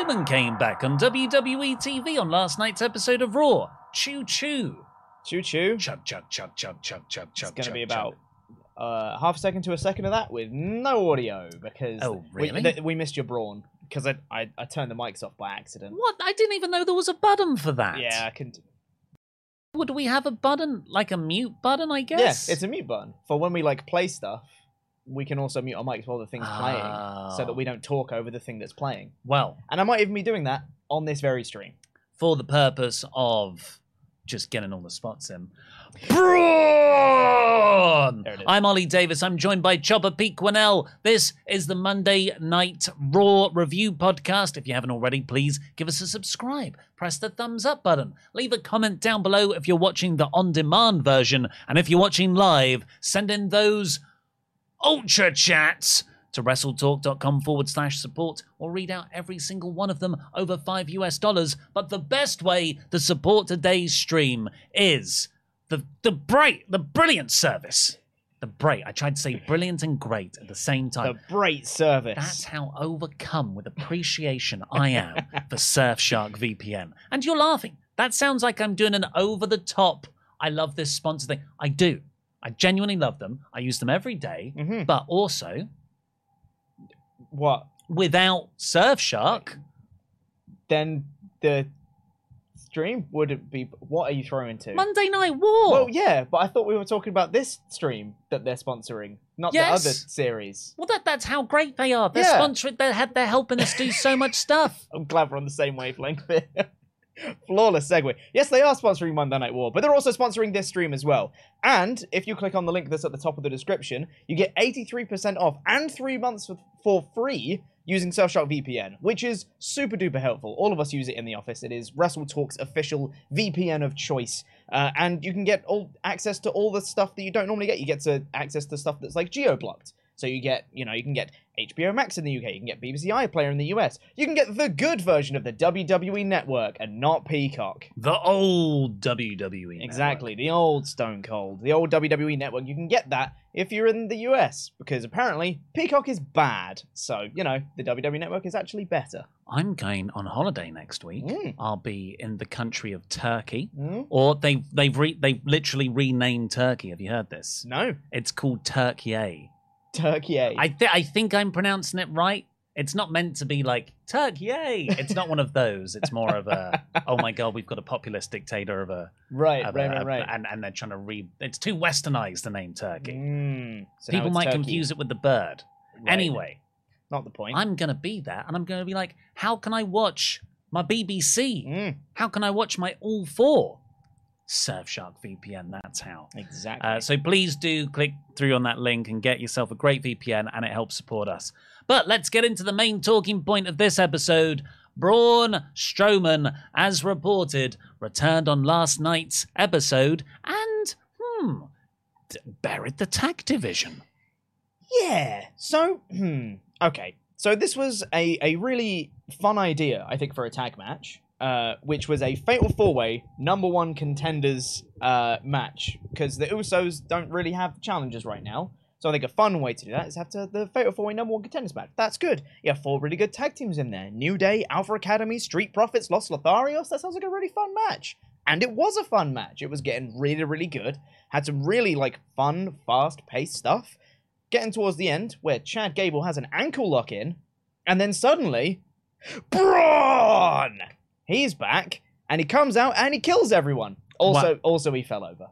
Strowman came back on WWE TV on last night's episode of Raw. Choo choo. Choo choo. Chug chug chug chug chug chug It's chug. going to be about uh, half a second to a second of that with no audio because Oh, we, really? th- we missed your brawn because I, I I turned the mics off by accident. What? I didn't even know there was a button for that. Yeah, I can. Would we have a button like a mute button? I Yeah, guess. it's a mute button for when we like play stuff. We can also mute our mics while the thing's playing, so that we ah. don't talk over the thing that's playing. well And I might even be doing that on this very stream. for the purpose of just getting all the spots in. Brawn! There it is. I'm Ollie Davis. I'm joined by Chopper Pete Quinnell. This is the Monday Night Raw Review Podcast. If you haven't already, please give us a subscribe. Press the thumbs up button. Leave a comment down below if you're watching the on demand version. And if you're watching live, send in those ultra chats to wrestletalk.com forward slash support or read out every single one of them over five US dollars. But the best way to support today's stream is the the bright, the brilliant service. The bright. I tried to say brilliant and great at the same time. The great service. That's how overcome with appreciation I am for Surfshark VPN. And you're laughing. That sounds like I'm doing an over the top, I love this sponsor thing. I do. I genuinely love them. I use them every day. Mhm. But also, What? without Surfshark, Then the stream wouldn't be. What are you throwing to? Monday Night War. Well, yeah, but I thought we were talking about this stream that they're sponsoring, not Yes. the other series. Well, that, that's how great they are. They're Yeah. sponsoring. They're, had- they're helping us do so much stuff. I'm glad we're on the same wavelength here. Flawless segue. Yes, they are sponsoring Monday Night War, but they're also sponsoring this stream as well. And if you click on the link that's at the top of the description, you get 83% off and three months for, free using Surfshark VPN, which is super duper helpful. All of us use it in the office. It is Wrestle Talk's official VPN of choice. Uh, and you can get all access to all the stuff that you don't normally get. You get to access to stuff that's like geo blocked. So you get, you know, you can get HBO Max in the UK, you can get BBC iPlayer in the US, you can get the good version of the WWE Network and not Peacock. The old WWE. Network. Exactly, the old Stone Cold, the old WWE Network. You can get that if you're in the US because apparently Peacock is bad. So you know the WWE Network is actually better. I'm going on holiday next week. Mm. I'll be in the country of Turkey. Mm? Or they've they've re- they've literally renamed Turkey. Have you heard this? No, It's called Türkiye. Turkey. I th- I think I'm pronouncing it right. It's not meant to be like Turkey. It's not one of those. It's more of a oh my god, we've got a populist dictator of a, right, of right, a- right, right. and and they're trying to read. It's too westernized the name Turkey. Mm. So People might Turkey. confuse it with the bird. Right. Anyway, not the point. I'm gonna be there, and I'm gonna be like, how can I watch my BBC? Mm, How can I watch my All Four? Surfshark VPN. That's how. exactly. Uh, so please do click through on that link and get yourself a great VPN, and it helps support us. But let's get into the main talking point of this episode. Braun Strowman, as reported, returned on last night's episode and, hmm, d- buried the tag division. Yeah. So, hmm. Okay. So this was a, a really fun idea, I think, for a tag match, uh, which was a fatal four way number one contenders uh, match because the Usos don't really have challenges right now. So I think a fun way to do that is have to the fatal four way number one contenders match. That's good. You have four really good tag teams in there: New Day, Alpha Academy, Street Profits, Los Lotharios. That sounds like a really fun match. And it was a fun match. It was getting really, really good. Had some really like fun, fast paced stuff getting towards the end where Chad Gable has an ankle lock in, and then suddenly, Braun! He's back, and he comes out and he kills everyone. Also, also he fell over.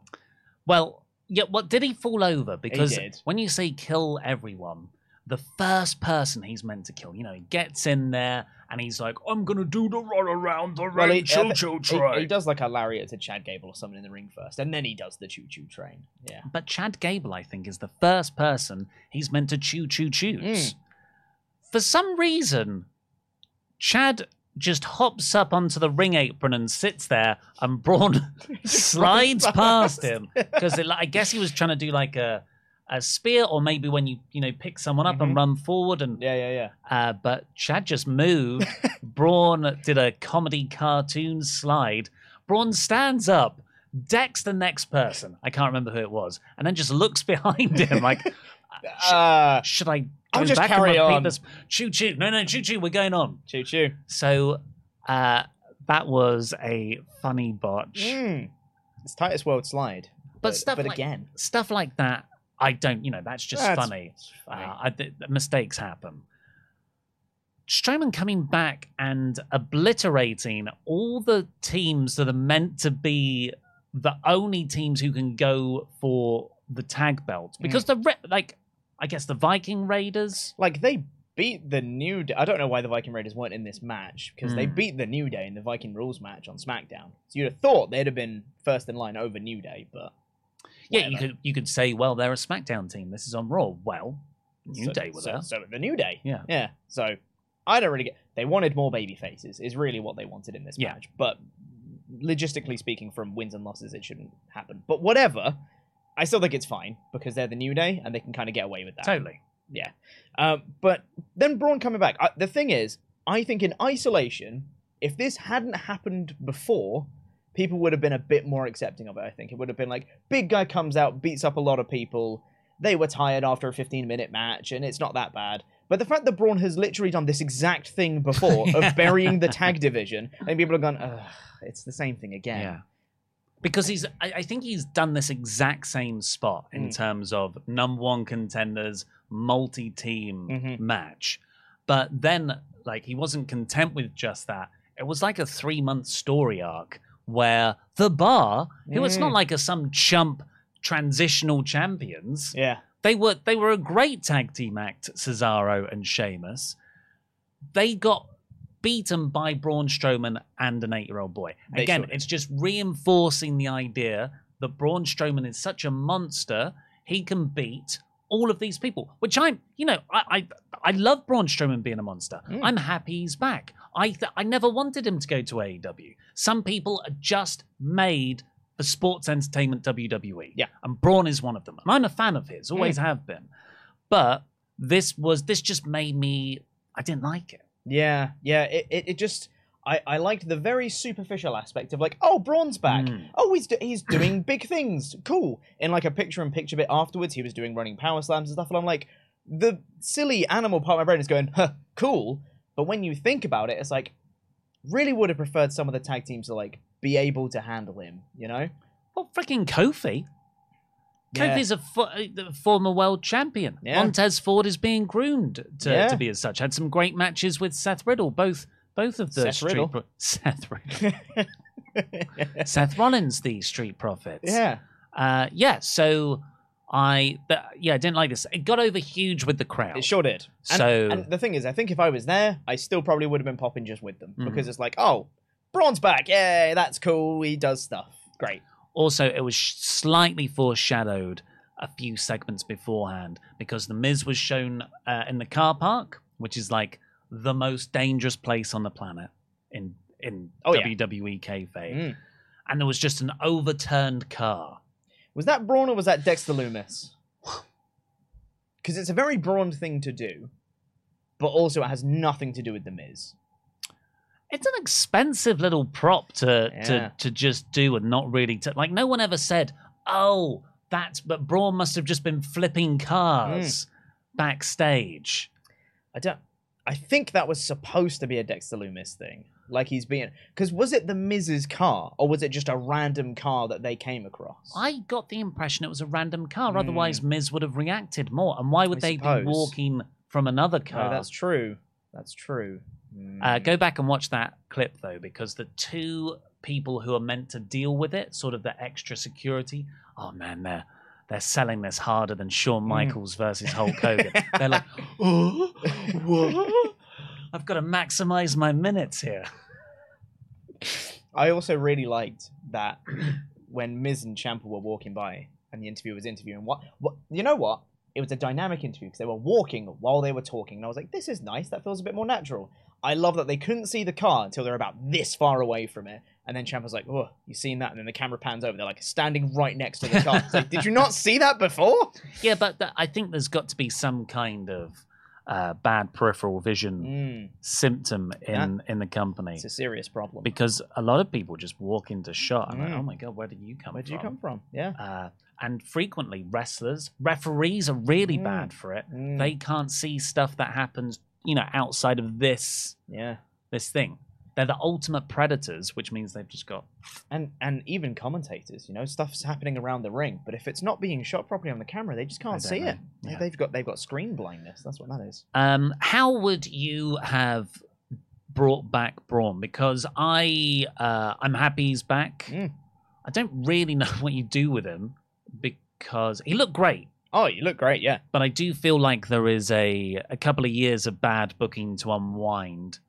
Well, yeah, what did he fall over? Because when you say kill everyone, the first person he's meant to kill, you know, he gets in there and he's like, I'm gonna do the run around the Well, ring, he, choo uh, choo he, train. he does like a lariat to Chad Gable or something in the ring first, and then he does the choo choo train. Yeah. But Chad Gable, I think, is the first person he's meant to choo choo choose. Mm. For some reason, Chad just hops up onto the ring apron and sits there, and Braun slides past him because I guess he was trying to do like a a spear, or maybe when you you know pick someone up and Mhm. run forward and Yeah, yeah, yeah. uh, but Chad just moved. Braun did a comedy cartoon slide. Braun stands up, decks the next person. I can't remember who it was, and then just looks behind him like, Uh, should I go I'll just back carry on. this? Choo choo! No, no, choo choo! We're going on. choo choo. So uh, that was a funny botch. Mm. It's Titus World slide. But stuff but like- again, Stuff like that, I don't. You know, that's just That's funny. funny. Uh, I, th- mistakes happen. Strowman coming back and obliterating all the teams that are meant to be the only teams who can go for the tag belt because the re- like I guess the Viking Raiders. like they beat the New Day. I don't know why the Viking Raiders weren't in this match because they Hmm. beat the New Day in the Viking Rules match on SmackDown. So you'd have thought they'd have been first in line over New Day, but Yeah, you could you could say, well, they're a SmackDown team. This is on Raw. Well, New so, Day was so, there. So the New Day, Yeah. yeah. So I don't really get. They wanted more baby faces. Is really what they wanted in this Yeah. match. But logistically speaking, from wins and losses, it shouldn't happen. But whatever. I still think it's fine because they're the New Day and they can kind of get away with that. Totally. Yeah. Um, but then Braun coming back. I, the thing is, I think in isolation, if this hadn't happened before, people would have been a bit more accepting of it. I think it would have been like, big guy comes out, beats up a lot of people. They were tired after a 15 minute match, and it's not that bad. But the fact that Braun has literally done this exact thing before Yeah. of burying the tag division, and people have gone, it's the same thing again. Yeah. Because he's, I, I think he's done this exact same spot in Mm. terms of number one contenders, multi team Mhm. match. But then, like, he wasn't content with just that. It was like a three month story arc where the bar, who it's not Mm. like a some chump transitional champions, Yeah. they were they were a great tag team act, Cesaro and Sheamus. They got beaten by Braun Strowman and an eight-year-old boy. They Again, sure it's just reinforcing the idea that Braun Strowman is such a monster, he can beat all of these people. Which I'm, you know, I I, I love Braun Strowman being a monster. Mm. I'm happy he's back. I th- I never wanted him to go to AEW. Some people are just made for sports entertainment WWE. Yeah. And Braun is one of them. And I'm a fan of his, always have been. But this was this just made me I didn't like it. Yeah, yeah. It, it, it just I, I liked the very superficial aspect of like, oh, Braun's back. Mm. Oh, he's do- he's doing big things. Cool. In like a picture in picture bit afterwards, he was doing running power slams and stuff, and I'm like, the silly animal part of my brain is going, huh, cool. But when you think about it, it's like, really would have preferred some of the tag teams to like be able to handle him. You know? Well, freaking Kofi. Yeah. Kofi's a fo- a former world champion. Yeah. Montez Ford is being groomed to, Yeah. to be as such. Had some great matches with Seth Riddle, both both of the Seth Street Riddle? Pro- Seth Riddle. Seth Rollins, the Street Profits. yeah. Uh, yeah. So I, th- yeah, I didn't like this. It got over huge with the crowd. It sure did. And, So- and the thing is, I think if I was there, I still probably would have been popping just with them Mhm. because it's like, oh, Braun's back. Yay, that's cool. He does stuff. Great. Also, it was sh- slightly foreshadowed a few segments beforehand because the Miz was shown uh, in the car park, which is like the most dangerous place on the planet. in in Oh, yeah. WWE kayfabe, Mm. and there was just an overturned car. Was that Braun or was that Dexter Lumis? Because it's a very Braun thing to do, but also it has nothing to do with the Miz. It's an expensive little prop to Yeah. to to just do and not really to like. No one ever said, "Oh, that's." But Braun must have just been flipping cars Mm. backstage. I don't. I think that was supposed to be a Dexter Lumis thing. Like he's being. Because was it the Miz's car, or was it just a random car that they came across? I got the impression it was a random car. Hmm. Otherwise, Miz would have reacted more. And why would I they suppose. be walking from another No, car? that's true. That's true. Uh, Mm. go back and watch that clip though, because the two people who are meant to deal with it, sort of the extra security, oh man, they're they're selling this harder than Shawn Mm. Michaels versus Hulk Hogan. they're like, oh, what? I've got to maximize my minutes here. I also really liked that when Miz and Ciampa were walking by and the interviewer was interviewing. What? What? You know what? It was a dynamic interview because they were walking while they were talking, and I was like, "This is nice. That feels a bit more natural." I love that they couldn't see the car until they're about this far away from it, and then Ciampa's like, "Oh, you seen that?" And then the camera pans over. They're like standing right next to the car. It's like, did you not see that before? Yeah, but th- I think there's got to be some kind of uh, bad peripheral vision Mm, symptom in in the company. it's a serious problem. because a lot of people just walk into shot. I'm like, Mm. oh my god, where did you come Where did from? you come from? Yeah. Uh, and frequently, wrestlers, referees are really Mm. bad for it. Mm, They can't see stuff that happens, you know, outside of this yeah. this thing. They're the ultimate predators, which means they've just got. and and even commentators, you know, stuff's happening around the ring, but if it's not being shot properly on the camera, they just can't see know. it. Yeah. They've got they've got screen blindness. That's what that is. Um, how would you have brought back Braun? Because I uh, I'm happy he's back. Mm. I don't really know what you do with him because he looked great. Oh, you look great, yeah. but I do feel like there is a a couple of years of bad booking to unwind,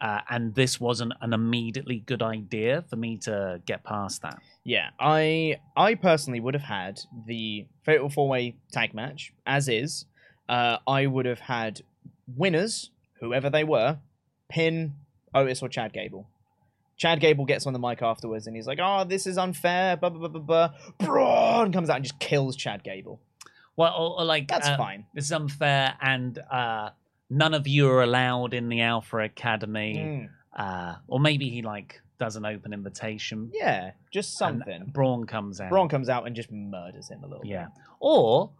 uh, and this wasn't an immediately good idea for me to get past that. Yeah, I I personally would have had the fatal four way tag match as is. Uh, I would have had winners, whoever they were, pin Otis or Chad Gable. Chad Gable gets on the mic afterwards and he's like, "Oh, this is unfair." Blah blah blah blah blah. Braun comes out and just kills Chad Gable. Well, or, or like That's uh, fine. This is unfair, and uh, none of you are allowed in the Alpha Academy. Mm. Uh, or maybe he like does an open invitation. Yeah, just something. Braun comes out. Braun comes out and just murders him a little Yeah. bit. Or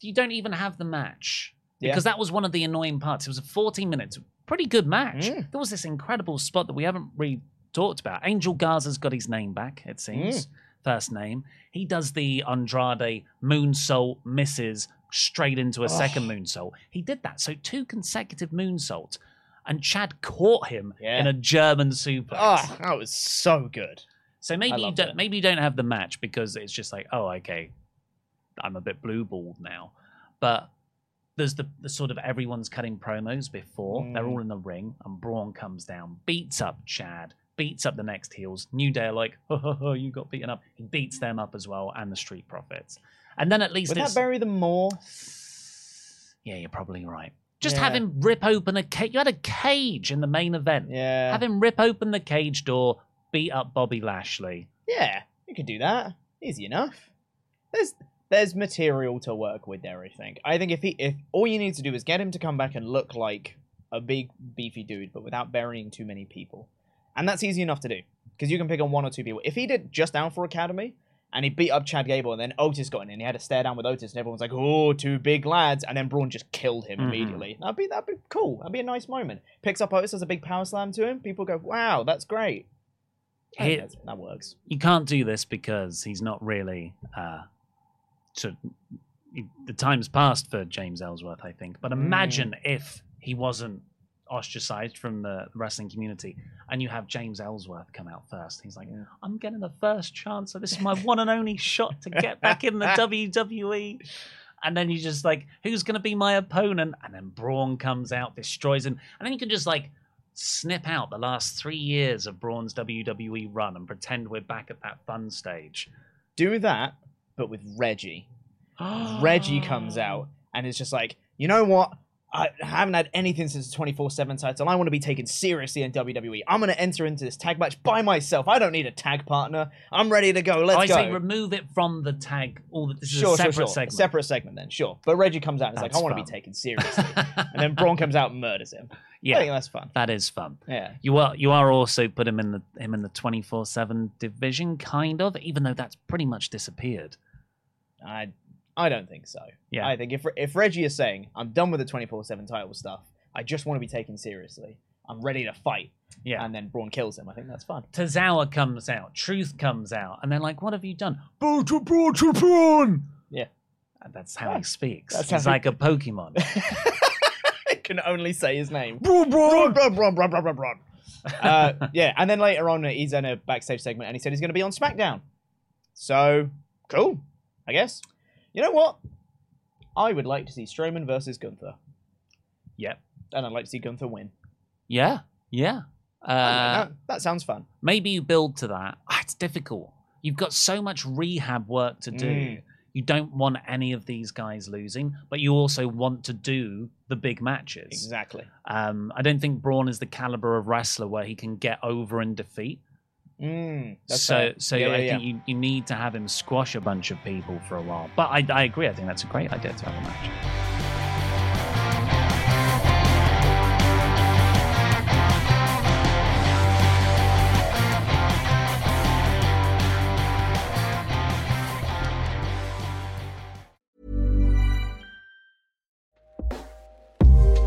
you don't even have the match. Yeah. Because that was one of the annoying parts. It was a 14 minutes, pretty good match. Mm. There was this incredible spot that we haven't really talked about. Angel Garza's got his name back, it seems. Mm. First name. He does the Andrade moonsault, misses straight into a second Oh. moonsault. He did that. So two consecutive moonsaults. And Chad caught him Yeah. in a German suplex. Oh, that was so good. So maybe you don't it. maybe you don't have the match because it's just like, oh, okay, I'm a bit blue balled now. But there's the, the sort of everyone's cutting promos before. They're Mm. all in the ring, and Braun comes down, beats up Chad, beats up the next heels. New Day are like, ho, ho, ho, you got beaten up. He beats them up as well, and the Street Profits. And then at least Would it's that bury them more? yeah, you're probably right. Just have him rip open a cage. You had a cage in the main event. Yeah. Have him rip open the cage door, beat up Bobby Lashley. Yeah, you could do that. Easy enough. There's there's material to work with there. I think. I think if he if all you need to do is get him to come back and look like a big beefy dude, but without burying too many people, and that's easy enough to do because you can pick on one or two people. If he did just down for Academy and he beat up Chad Gable and then Otis got in and he had a stare down with Otis and everyone's like, "Oh, two big lads," and then Braun just killed him Mhm. immediately. That'd be that'd be cool. That'd be a nice moment. Picks up Otis as a big power slam to him. People go, "Wow, that's great." I think Here- that's- that works. you can't do this because he's not really uh to the time's passed for James Ellsworth, I think. But imagine if he wasn't ostracized from the wrestling community and you have James Ellsworth come out first. He's like. I'm getting the first chance, so this is my one and only shot to get back in the WWE. And then you just like, who's gonna be my opponent? And then Braun comes out, destroys him, and then you can just like snip out the last three years of Braun's WWE run and pretend we're back at that fun stage. do that, but with Reggie. Reggie comes out and is just like, you know what? I haven't had anything since the 24 7 title. And I want to be taken seriously in WWE. I'm going to enter into this tag match by myself. I don't need a tag partner. I'm ready to go. Let's I go. say remove it from the tag. All the, this is sure, a separate sure, sure. segment. Separate segment then, sure. But Reggie comes out and is like, I want to be taken seriously. and then Braun comes out and murders him. I yeah, think that's fun. that is fun. Yeah. You are you are also put him in the him in the twenty four seven division, kind of, even though that's pretty much disappeared. I I don't think so. Yeah. I think if if Reggie is saying, I'm done with the 24 7 title stuff, I just want to be taken seriously, I'm ready to fight, Yeah. and then Braun kills him, I think that's fun. Tozawa comes out, Truth comes out, and they're like, "What have you done?" Braun, Braun, Braun. Yeah. And that's how Yeah, he speaks. that's He's how he- like a Pokemon. I can only say his name. Braun, Braun, Braun, Braun, Braun, Braun, Braun, Braun. uh, yeah, and then later on, he's in a backstage segment, and he said he's going to be on SmackDown. So cool, I guess. You know what? I would like to see Strowman versus Gunther, Yep. and I'd like to see Gunther win. Yeah. Yeah. Uh, that. that sounds fun. maybe you build to that. Ah, it's difficult. You've got so much rehab work to do. Mm. You don't want any of these guys losing, but you also want to do the big matches. Exactly. Um, I don't think Braun is the caliber of wrestler where he can get over and defeat. Mm, so, fair. so Yeah, I yeah, think you, you need to have him squash a bunch of people for a while. But I, I agree. I think that's a great idea to have a match.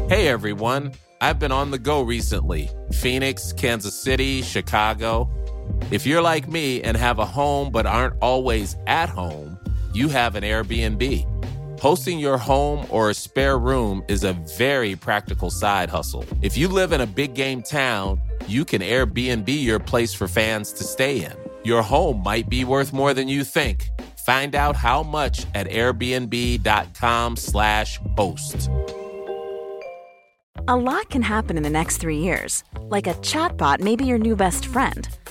Hey everyone, I've been on the go recently Phoenix, Kansas City, Chicago. If you're like me and have a home but aren't always at home, you have an Airbnb. Hosting your home or a spare room is a very practical side hustle. If you live in a big game town, you can Airbnb your place for fans to stay in. Your home might be worth more than you think. Find out how much at airbnb.com/slash host. A lot can happen in the next three years. Like a chatbot may be your new best friend.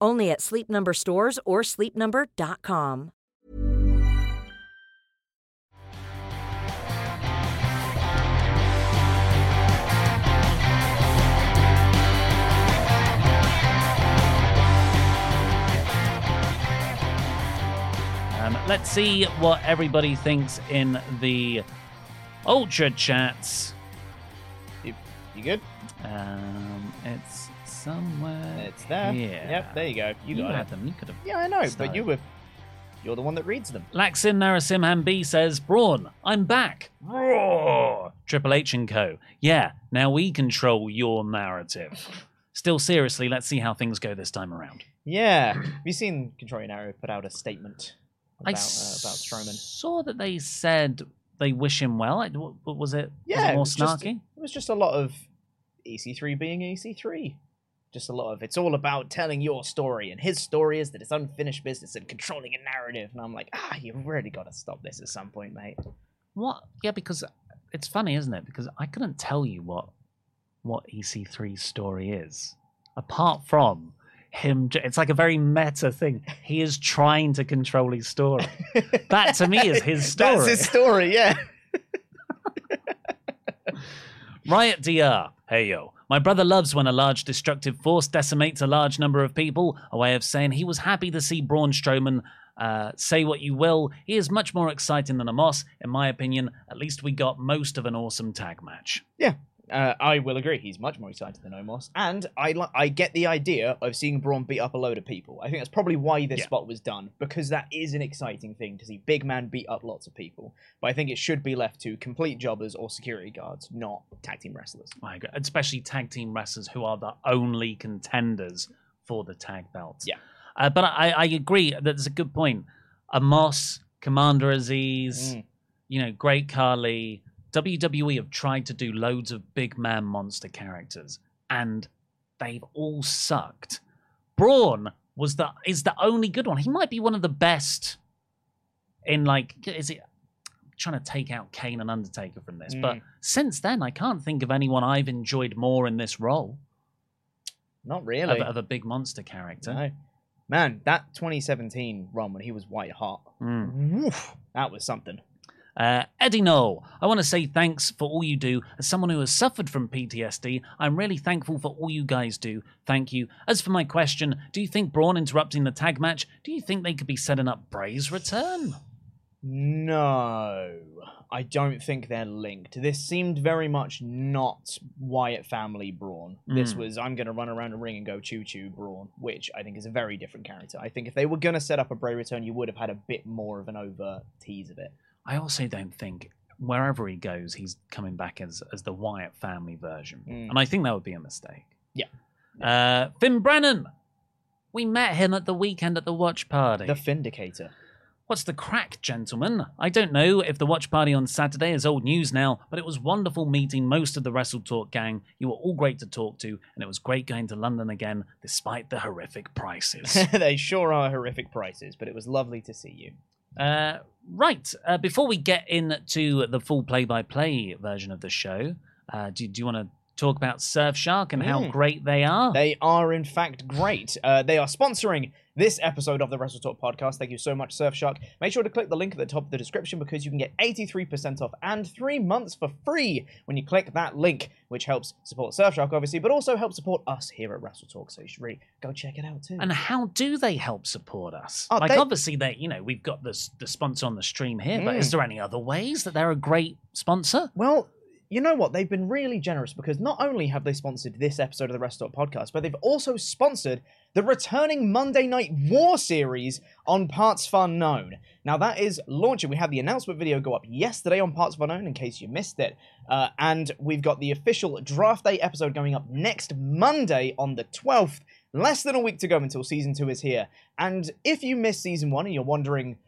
Only at Sleep Number stores or sleepnumber.com. Um, let's see what everybody thinks in the Ultra chats. You, you good? Um, it's somewhere. It's there. here. Yep, there you go. You, got had it. them. You could have. Yeah, I know, but you were. You're the one that reads them. Laxin Narasimhan B says, Braun, I'm back. Roar! Triple H and Co. Yeah, now we control your narrative. Still, seriously, let's see how things go this time around. Yeah. Have you seen Control Your Narrow put out a statement I about, uh, about Strowman? saw that they said they wish him well. I- what- what was it? Yeah, was it it more just- snarky? It was just a lot of EC3 being EC3. Just a lot of it's all about telling your story, and his story is that it's unfinished business and controlling a narrative. And I'm like, ah, you've really got to stop this at some point, mate. What? Yeah, because it's funny, isn't it? Because I couldn't tell you what what EC3's story is, apart from him. It's like a very meta thing. He is trying to control his story. That to me is his story. That's his story, yeah. Riot DR. Hey yo. My brother loves when a large destructive force decimates a large number of people. A way of saying he was happy to see Braun Strowman Uh, say what you will, he is much more exciting than Omos, in my opinion. At least we got most of an awesome tag match. Yeah, uh, I will agree. He's much more excited than Omos, and I li- I get the idea of seeing Braun beat up a load of people. I think that's probably why this Yeah. spot was done because that is an exciting thing to see big man beat up lots of people. But I think it should be left to complete jobbers or security guards, not tag team wrestlers. I agree. Especially tag team wrestlers who are the only contenders for the tag belts. Yeah. Uh, but I, I agree that there's a good point. Omos, Commander Azeez, Mm. you know, Great Khali, WWE have tried to do loads of big man monster characters, and they've all sucked. Braun was the is the only good one. He might be one of the best in like is it I'm trying to take out Kane and Undertaker from this, but Mm. since then I can't think of anyone I've enjoyed more in this role Not of, really. of a big monster character. No. Man, that 2017 run when he was white hot, Mm. woof, that was something. Uh, Eddie Knoll, I want to say thanks for all you do. As someone who has suffered from PTSD, I'm really thankful for all you guys do. Thank you. As for my question, do you think Braun interrupting the tag match, do you think they could be setting up Bray's return? No, I don't think they're linked. This seemed very much not Wyatt family Braun. This Mm. was I'm going to run around a ring and go choo choo Braun, which I think is a very different character. I think if they were going to set up a Bray return, you would have had a bit more of an overt tease of it. I also don't think wherever he goes, he's coming back as, as the Wyatt family version. Mm. And I think that would be a mistake. Yeah. Uh, Finn Brennan, we met him at the weekend at the watch party. The Vindicator. What's the crack, gentlemen? I don't know if the watch party on Saturday is old news now, but it was wonderful meeting most of the Wrestle Talk gang. You were all great to talk to, and it was great going to London again, despite the horrific prices. they sure are horrific prices, but it was lovely to see you. Uh, right, uh, before we get into the full play by play version of the show, uh, do, do you want to talk about Surfshark and how Mm. great they are? They are, in fact, great. Uh, they are sponsoring this episode of the Wrestle Talk podcast. Thank you so much, Surfshark. Make sure to click the link at the top of the description because you can get 83% off and three months for free when you click that link, which helps support Surfshark, obviously, but also helps support us here at Wrestle Talk. So you should really go check it out too. And how do they help support us? Oh, like, they- obviously, they you know we've got this the sponsor on the stream here, but Mm. is there any other ways that they're a great sponsor? Well, you know what? They've been really generous because not only have they sponsored this episode of the Rest Stop podcast, but they've also sponsored the returning Monday Night War series on Parts Fun Known. Now, that is launching. We had the announcement video go up yesterday on Parts Fun Known in case you missed it. Uh, and we've got the official draft day episode going up next Monday on the 12th. Less than a week to go until season two is here. And if you missed season one and you're wondering,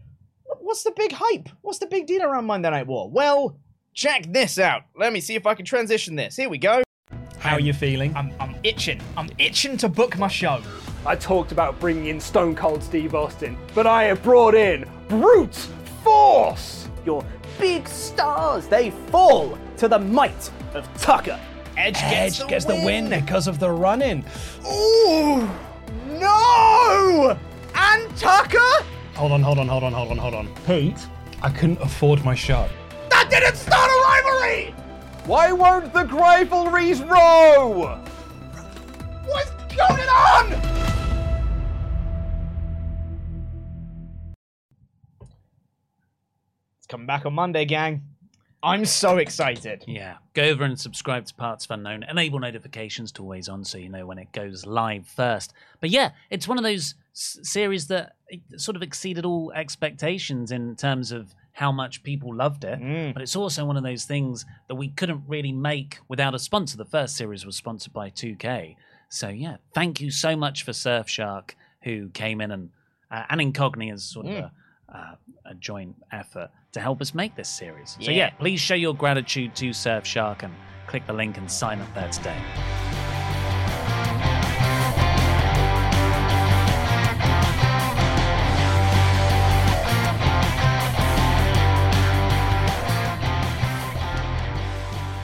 what's the big hype? What's the big deal around Monday Night War? Well, check this out. Let me see if I can transition this. Here we go. How are you feeling? I'm, I'm itching. I'm itching to book my show. I talked about bringing in Stone Cold Steve Austin, but I have brought in Brute Force! Your big stars, they fall to the might of Tucker. Edge, Edge gets the win because of the running. Ooh, no! And Tucker? Hold on, hold on, hold on, hold on, hold on. Pete, I couldn't afford my show. That didn't start a rivalry! Why won't the rivalries row? What's going on? It's coming back on Monday, gang. I'm so excited. Yeah, go over and subscribe to Parts of Unknown. Enable notifications to always on so you know when it goes live first. But yeah, it's one of those s- series that eh, sort of exceeded all expectations in terms of how much people loved it. Mm. But it's also one of those things that we couldn't really make without a sponsor. The first series was sponsored by 2K. So yeah, thank you so much for Surfshark who came in and uh, and Incogni as sort of Mm. a, uh, a joint effort to help us make this series. So Yeah. yeah, please show your gratitude to Surfshark and click the link and sign up there today.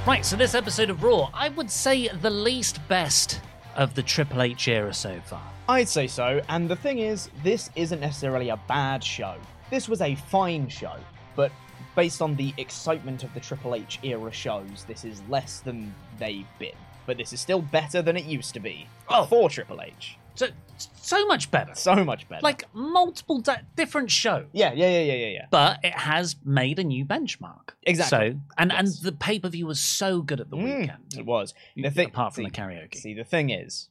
Right, so this episode of Raw, I would say the least best of the Triple H era so far. I'd say so, and the thing is, this isn't necessarily a bad show. This was a fine show, but based on the excitement of the Triple H era shows, this is less than they've been. But this is still better than it used to be Oh. for Triple H. So so much better. So much better. Like multiple di- different shows. yeah, yeah, yeah, yeah, yeah, yeah. But it has made a new benchmark. Exactly. So and and the pay per view was so good at the Mm, weekend. It was. The thing, apart from see, the karaoke. See, the thing is,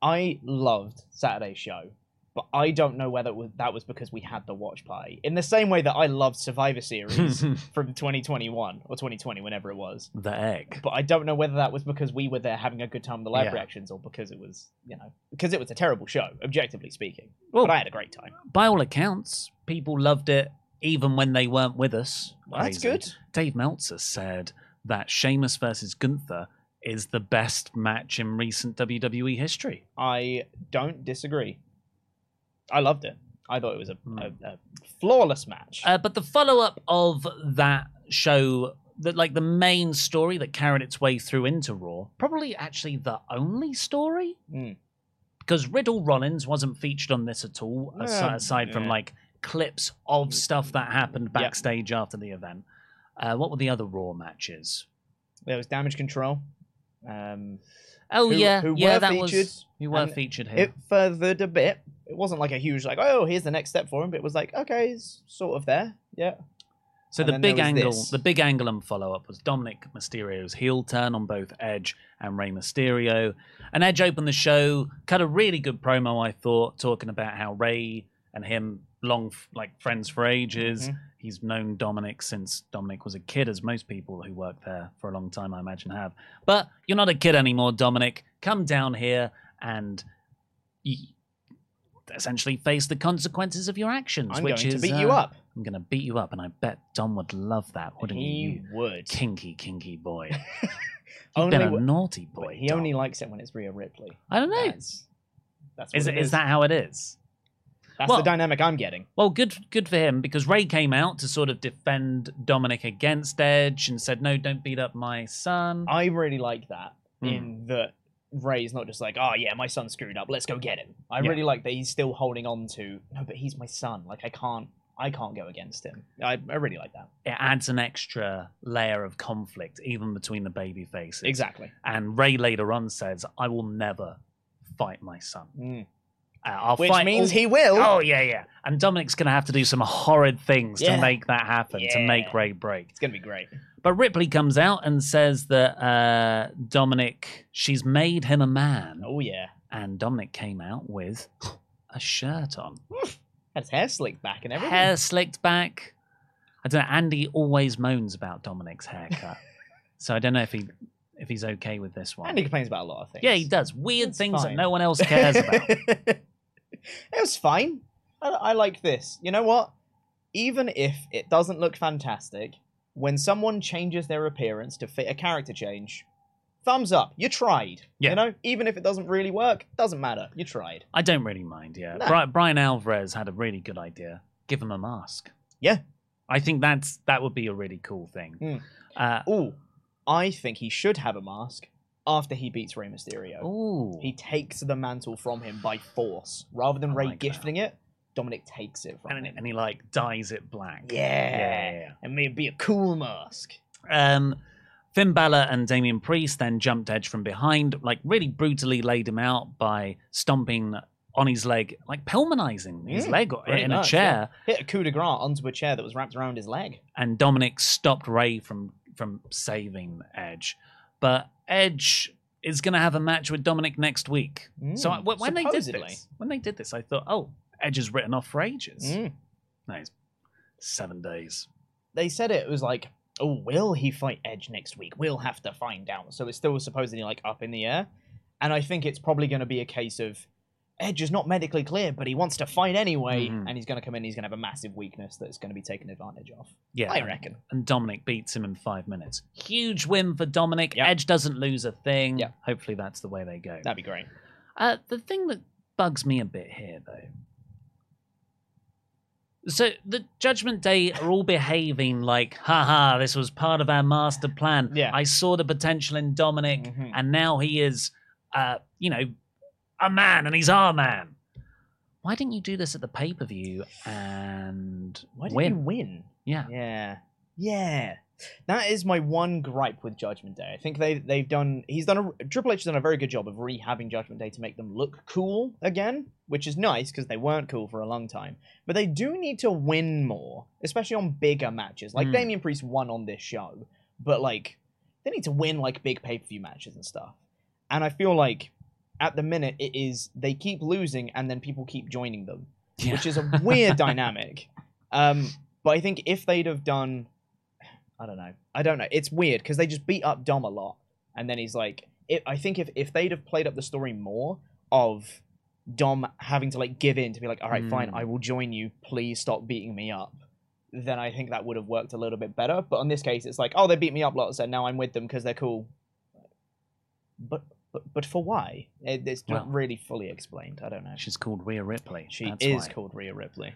I loved Saturday's show, but I don't know whether it was, that was because we had the watch party. In the same way that I loved Survivor Series from 2021 or 2020, whenever it was. the egg. But I don't know whether that was because we were there having a good time with the live Yeah. reactions or because it was, you know, because it was a terrible show, objectively speaking. Well, but I had a great time. by all accounts, people loved it even when they weren't with us. Well, that's good. Dave Meltzer said that Sheamus versus Gunther is the best match in recent WWE history. I don't disagree. I loved it. I thought it was a, Hmm. a, a flawless match. Uh, but the follow up of that show, that like the main story that carried its way through into Raw, probably actually the only story. Mm. Because Riddle Rollins wasn't featured on this at all, Yeah, aside from yeah. like clips of stuff that happened backstage after the event. Uh, what were the other Raw matches? There was damage control. Um, Oh Who- yeah, who yeah, were that featured, was who were featured here. it furthered a bit. It wasn't like a huge like, oh, here's the next step for him. But it was like, okay, it's sort of there. Yeah. So And the big angle, this. the big angle and follow up was Dominic Mysterio's heel turn on both Edge and Rey Mysterio. And Edge opened the show, cut a really good promo, I thought, talking about how Rey and him long f- like friends for ages. Mhm. He's known Dominic since Dominic was a kid, as most people who work there for a long time, I imagine, have. But you're not a kid anymore, Dominic. Come down here and essentially face the consequences of your actions, which is I'm which going is to beat you uh, up. I'm gonna beat you up, and I bet Dom would love that, wouldn't he you? would. Kinky, kinky boy. You've Only been a w- naughty boy. he Dom. only likes it when it's Rhea Ripley. I don't know. That's, that's Is it it is that how it is? That's well- the dynamic I'm getting. Well, good good for him because Rey came out to sort of defend Dominic against Edge and said, "No, don't beat up my son." I really like that Hmm. in that Rey's not just like, oh yeah, my son screwed up, let's go get him. I Yeah. really like that he's still holding on to no, but he's my son. Like I can't, I can't go against him. I, I really like that. It adds an extra layer of conflict even between the baby faces. Exactly. And Ray later on says, "I will never fight my son. Mm. Uh, I'll Which fight means all- he will. Oh yeah, yeah. And Dominic's gonna have to do some horrid things Yeah. to make that happen, to make Rey break. It's gonna be great. But Ripley comes out and says that uh, Dominic, she's made him a man, Oh yeah. and Dominic came out with a shirt on, Had his hair slicked back and everything. hair slicked back. I don't know. Andy always moans about Dominic's haircut, so I don't know if he if he's okay with this one. And he complains about a lot of things. yeah, he does weird It's things fine. that no one else cares about. it was fine. I, I like this. You know what? Even if it doesn't look fantastic, when someone changes their appearance to fit a character change, thumbs up. You tried. Yeah. You know, even if it doesn't really work, doesn't matter. You tried. I don't really mind. Yeah, No. Bri- Bryan Alvarez had a really good idea. Give him a mask. Yeah. I think that's that would be a really cool thing. Mm. Uh, Ooh, I think he should have a mask after he beats Rey Mysterio. ooh, He takes the mantle from him by force. Rather than I Rey like that. gifting it, Dominic takes it from and, him. and he like dyes it black. yeah. yeah, yeah. And maybe be a cool mask. Um, Finn Balor and Damian Priest then jumped Edge from behind, like really brutally laid him out by stomping on his leg, like Pillmanizing his Mm, leg in a chair. yeah. Hit a coup de grace onto a chair that was wrapped around his leg. and Dominic stopped Rey from from saving Edge. But Edge is going to have a match with Dominic next week. so I, Mm, when when they did this, when they did this, I thought, oh, Edge is written off for ages. Mm. No, it's seven days. They said it was like, oh, will he fight Edge next week? We'll have to find out. So it's still supposedly like up in the air. And I think it's probably going to be a case of Edge is not medically clear, but he wants to fight anyway. Mhm. And he's going to come in, he's going to have a massive weakness that's going to be taken advantage of. Yeah, I reckon. And Dominic beats him in five minutes. Huge win for Dominic. Yep. Edge doesn't lose a thing. Yep. Hopefully, that's the way they go. That'd be great. Uh, the thing that bugs me a bit here, though. So the Judgment Day are all behaving like, haha, this was part of our master plan. Yeah. I saw the potential in Dominic, Mhm. and now he is, uh, you know, a man, and he's our man. Why didn't you do this at the pay per view and Why did win? you win? Yeah. Yeah. Yeah. That is my one gripe with Judgment Day. I think they they've done he's done a Triple H has done a very good job of rehabbing Judgment Day to make them look cool again, which is nice because they weren't cool for a long time. But they do need to win more, especially on bigger matches. Like Hmm. Damian Priest won on this show, but like they need to win like big pay per view matches and stuff. And I feel like at the minute it is they keep losing and then people keep joining them, Yeah. which is a weird dynamic. Um, but I think if they'd have done, I don't know, I don't know. It's weird because they just beat up Dom a lot, and then he's like, it, I think if if they'd have played up the story more of Dom having to like give in to be like, all right, fine, Mm. I will join you. Please stop beating me up. Then I think that would have worked a little bit better. But on this case, it's like, oh, they beat me up lots, and now I'm with them because they're cool. But but but for why? It, it's not Well- really fully explained. I don't know. She's called Rhea Ripley. She That's is why. called Rhea Ripley.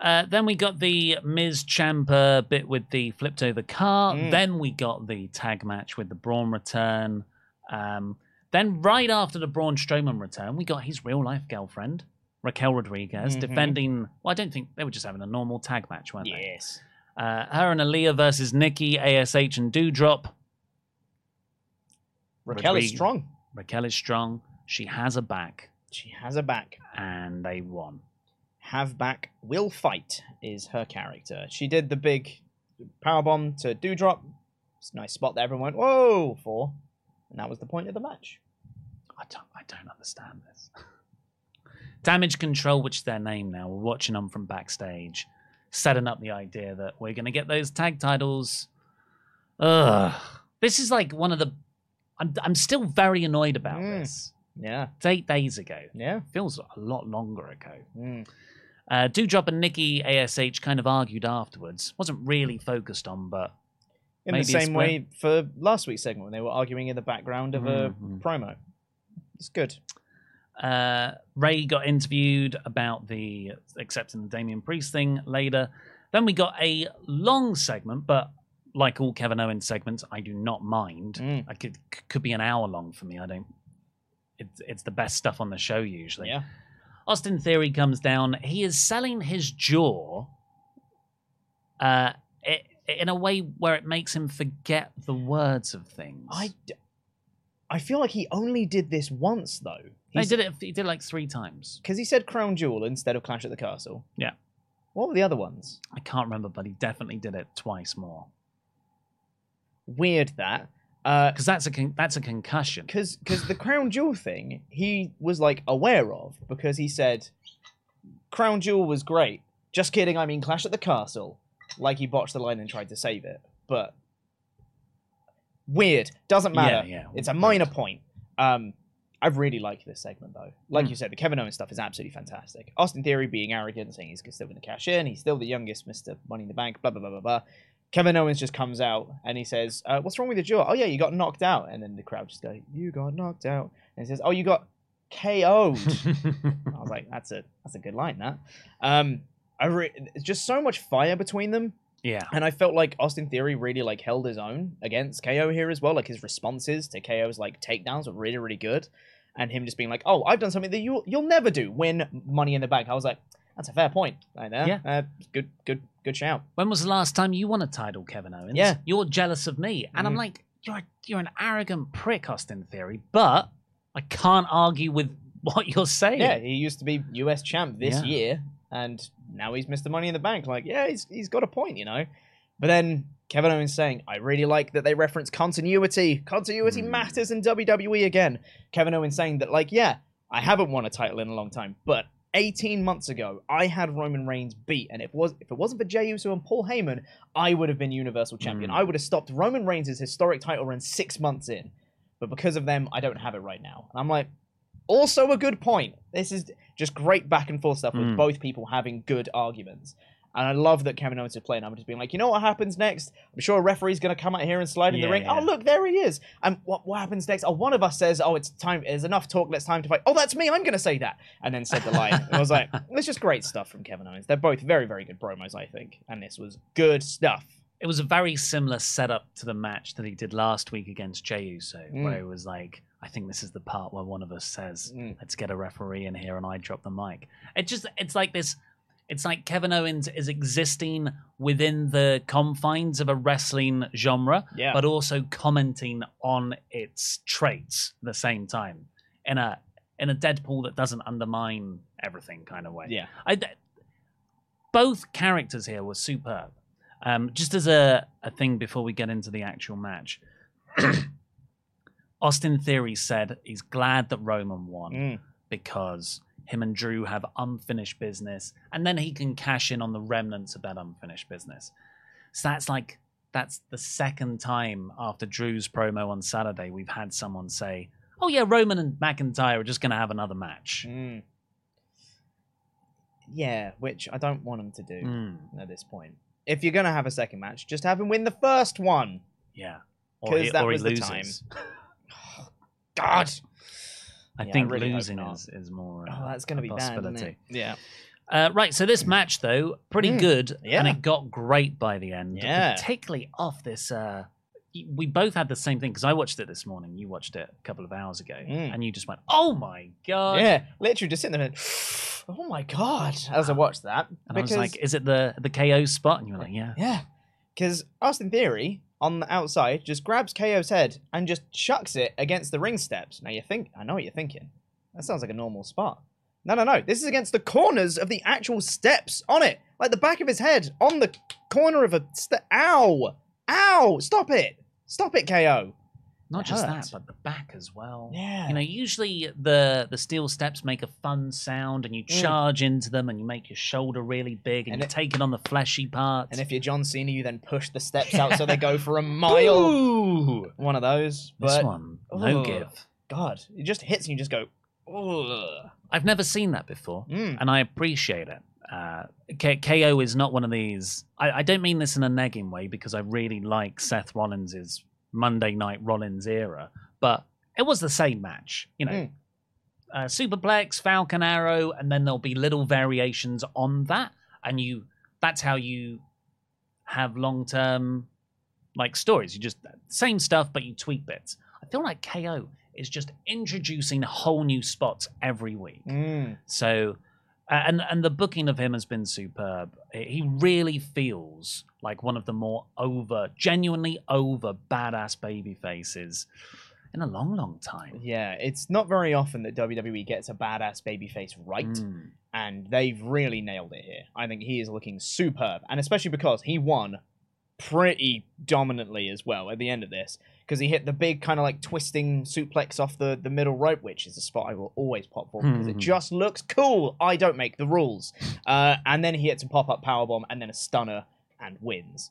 Uh, then we got the Miz Ciampa bit with the flipped over car. Mm. Then we got the tag match with the Braun return. Um, then right after the Braun Strowman return, we got his real life girlfriend, Raquel Rodriguez, Mhm. defending. Well, I don't think they were just having a normal tag match, weren't they? Yes. Uh, her and Aaliyah versus Nikki, ASH, and Doudrop. Raquel is strong. Raquel is strong. She has a back, She has a back. and they won. Have back, will fight is her character. She did the big powerbomb to Doudrop. It's a nice spot that everyone went, whoa, for. And that was the point of the match. I don't, I don't understand this. Damage Control, which is their name now, we're watching them from backstage, setting up the idea that we're going to get those tag titles. Ugh. This is like one of the. I'm, I'm still very annoyed about Mm. this. Yeah, It's eight days ago. yeah. Feels a lot longer ago. Mm. Uh, Doudrop and Nikki ASH kind of argued afterwards. Wasn't really focused on, but In the same way for last week's segment when they were arguing in the background of a Mhm. promo. It's good. Uh, Rey got interviewed about the accepting the Damian Priest thing later. Then we got a long segment, but like all Kevin Owens segments, I do not mind. Mm. I could could be an hour long for me. I don't. It's it's the best stuff on the show usually. Yeah. Austin Theory comes down. He is selling his jaw, uh, i in a way where it makes him forget the words of things. I, d- I feel like he only did this once, though. He did it. He did it like three times. Because he said Crown Jewel instead of Clash at the Castle. Yeah. What were the other ones? I can't remember, but he definitely did it twice more. Weird that. Uh, because that's a con- that's a concussion. because because the crown jewel thing he was like aware of because he said crown jewel was great. Just kidding i mean clash at the castle. Like he botched the line and tried to save it but weird. Doesn't matter. Yeah, yeah, it's a minor point. Um i really like this segment though. Like Hmm. you said the kevin owens stuff is absolutely fantastic. Austin theory being arrogant saying he's still going to cash in he's still the youngest mr money in the bank blah blah blah blah blah Kevin Owens just comes out and he says, uh, "What's wrong with your jaw? Oh yeah, you got knocked out." And then the crowd just go, "You got knocked out." And he says, "Oh, you got KO'd." I was like, "That's a that's a good line." That. Um, I re- it's just so much fire between them, yeah, and I felt like Austin Theory really like held his own against KO here as well. Like his responses to KO's like takedowns were really really good, and him just being like, "Oh, I've done something that you you'll never do. Win Money in the Bank." I was like, "That's a fair point." Right there. Yeah. Uh, good good good shout. when was the last time you won a title, Kevin Owens? Yeah. you're jealous of me, and I'm Mhm. like, you're you're an arrogant prick, Austin Theory. But I can't argue with what you're saying. Yeah, he used to be US champ this Yeah. year, and now he's Mr. Money in the Bank. Like, yeah, he's he's got a point, you know. But then Kevin Owens saying, I really like that they reference continuity. Continuity Hmm. matters in WWE again. Kevin Owens saying that, like, yeah, I haven't won a title in a long time, but 18 months ago, I had Roman Reigns beat, and if it was if it wasn't for Jey Uso and Paul Heyman, I would have been Universal Champion. Hmm. I would have stopped Roman Reigns' historic title run six months in. But because of them, I don't have it right now. And I'm like, also a good point. This is just great back and forth stuff with Mm. both people having good arguments. And I love that Kevin Owens is playing. I'm just being like, you know what happens next? I'm sure a referee's going to come out here and slide in the ring. yeah. Oh, look, there he is. And what, what happens next? Oh, one of us says, oh, it's time. There's enough talk. Let's time to fight. Oh, that's me. I'm going to say that. And then said the line. I was like, it's just great stuff from Kevin Owens. They're both very, very good promos, I think. And this was good stuff. it was a very similar setup to the match that he did last week against Jey Uso, Mm. where it was like, I think this is the part where one of us says, Mm. "Let's get a referee in here," and I drop the mic. It just, it's like this. It's like Kevin Owens is existing within the confines of a wrestling genre, Yeah. but also commenting on its traits at the same time in a in a Deadpool that doesn't undermine everything kind of way. Yeah. I, both characters here were superb. Um, just as a, a thing before we get into the actual match, Austin Theory said he's glad that Roman won Mm. because him and Drew have unfinished business, and then he can cash in on the remnants of that unfinished business. So that's like that's the second time after Drew's promo on Saturday we've had someone say, "Oh yeah, Roman and McIntyre are just going to have another match." Mm. Yeah, which I don't want him to do Mm, at this point. If you're gonna have a second match, just have him win the first one. yeah, or 'Cause he, that was the loses. God. I Yeah, I think really losing is, is more. Oh, uh, that's gonna a be bad. Isn't possibility. it? Yeah. Uh, right, so this match though, pretty Mm, good, and it got great by the end. Yeah. particularly off this. Uh, we both had the same thing because I watched it this morning. You watched it a couple of hours ago, Mm. and you just went, "Oh my god!" yeah, literally just sitting there. and, Oh my god! As I watched that, And because I was like, "Is it the the KO spot?" And you were like, "Yeah." yeah, because Austin Theory on the outside just grabs KO's head and just chucks it against the ring steps. Now you think I know what you're thinking. That sounds like a normal spot. No, no, no. This is against the corners of the actual steps on it, like the back of his head on the corner of a step. Ow! Ow! Stop it! Stop it, KO. Not just that, but the back as well. Yeah. You know, usually the the steel steps make a fun sound, and you charge into them, and you make your shoulder really big, and, Mm. And you it- take it on the fleshy parts. And if you're John Cena, you then push the steps out so they go for a mile. Ooh, One of those. this But one, no Ugh. give. God, it just hits and you just go. Ugh. I've never seen that before, Mm. and I appreciate it. Uh, K- KO is not one of these. I, I don't mean this in a negging way because I really like Seth Rollins's Monday Night Rollins era, but it was the same match. You know, Mm. uh, Superplex, Falcon Arrow, and then there'll be little variations on that, and you. That's how you have long term like stories. You just same stuff, but you tweak bits. I feel like KO is just introducing whole new spots every week. Mm. So, and and the booking of him has been superb. He really feels like one of the more over, genuinely over badass baby faces in a long, long time. Yeah, it's not very often that WWE gets a badass babyface right, Mm. and they've really nailed it here. I think he is looking superb, and especially because he won pretty dominantly as well at the end of this, because he hit the big kind of like twisting suplex off the, the middle rope, which is a spot I will always pop for because it Mhm. just looks cool. I don't make the rules. Uh, and then he hits a pop up powerbomb and then a stunner and wins.